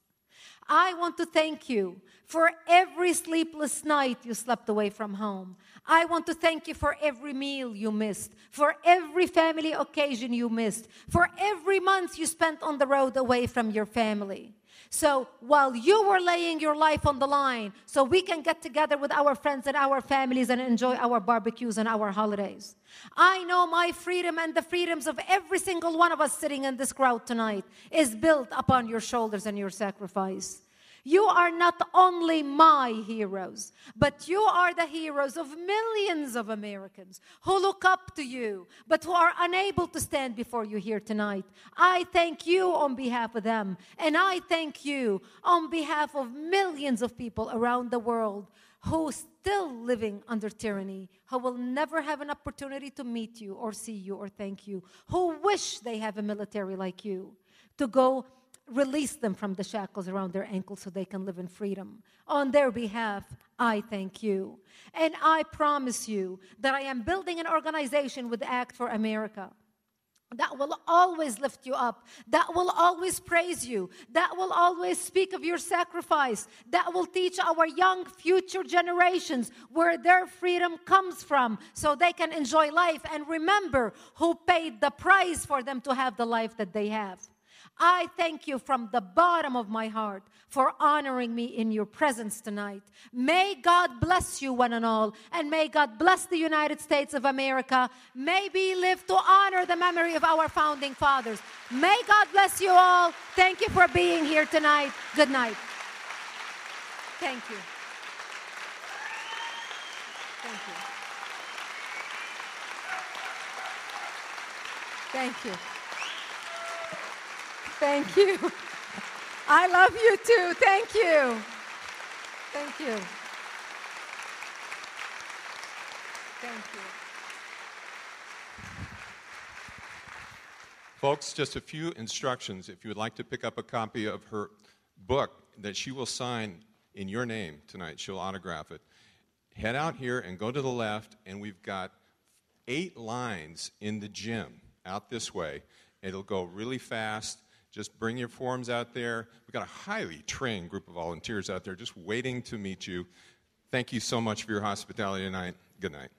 I want to thank you for every sleepless night you slept away from home. I want to thank you for every meal you missed, for every family occasion you missed, for every month you spent on the road away from your family. So while you were laying your life on the line, so we can get together with our friends and our families and enjoy our barbecues and our holidays. I know my freedom and the freedoms of every single one of us sitting in this crowd tonight is built upon your shoulders and your sacrifice. You are not only my heroes, but you are the heroes of millions of Americans who look up to you, but who are unable to stand before you here tonight. I thank you on behalf of them, and I thank you on behalf of millions of people around the world who are still living under tyranny, who will never have an opportunity to meet you or see you or thank you, who wish they have a military like you to go release them from the shackles around their ankles so they can live in freedom. On their behalf, I thank you. And I promise you that I am building an organization with Act for America that will always lift you up, that will always praise you, that will always speak of your sacrifice, that will teach our young future generations where their freedom comes from so they can enjoy life and remember who paid the price for them to have the life that they have. I thank you from the bottom of my heart for honoring me in your presence tonight. May God bless you, one and all, and may God bless the United States of America. May we live to honor the memory of our founding fathers. May God bless you all. Thank you for being here tonight. Good night. Thank you. Thank you. Thank you. Thank you. I love you too. Thank you. Thank you. Thank you. Folks, just a few instructions. If you would like to pick up a copy of her book that she will sign in your name tonight, she'll autograph it. Head out here and go to the left, and we've got eight lines in the gym out this way. It'll go really fast. Just bring your forms out there. We've got a highly trained group of volunteers out there just waiting to meet you. Thank you so much for your hospitality tonight. Good night.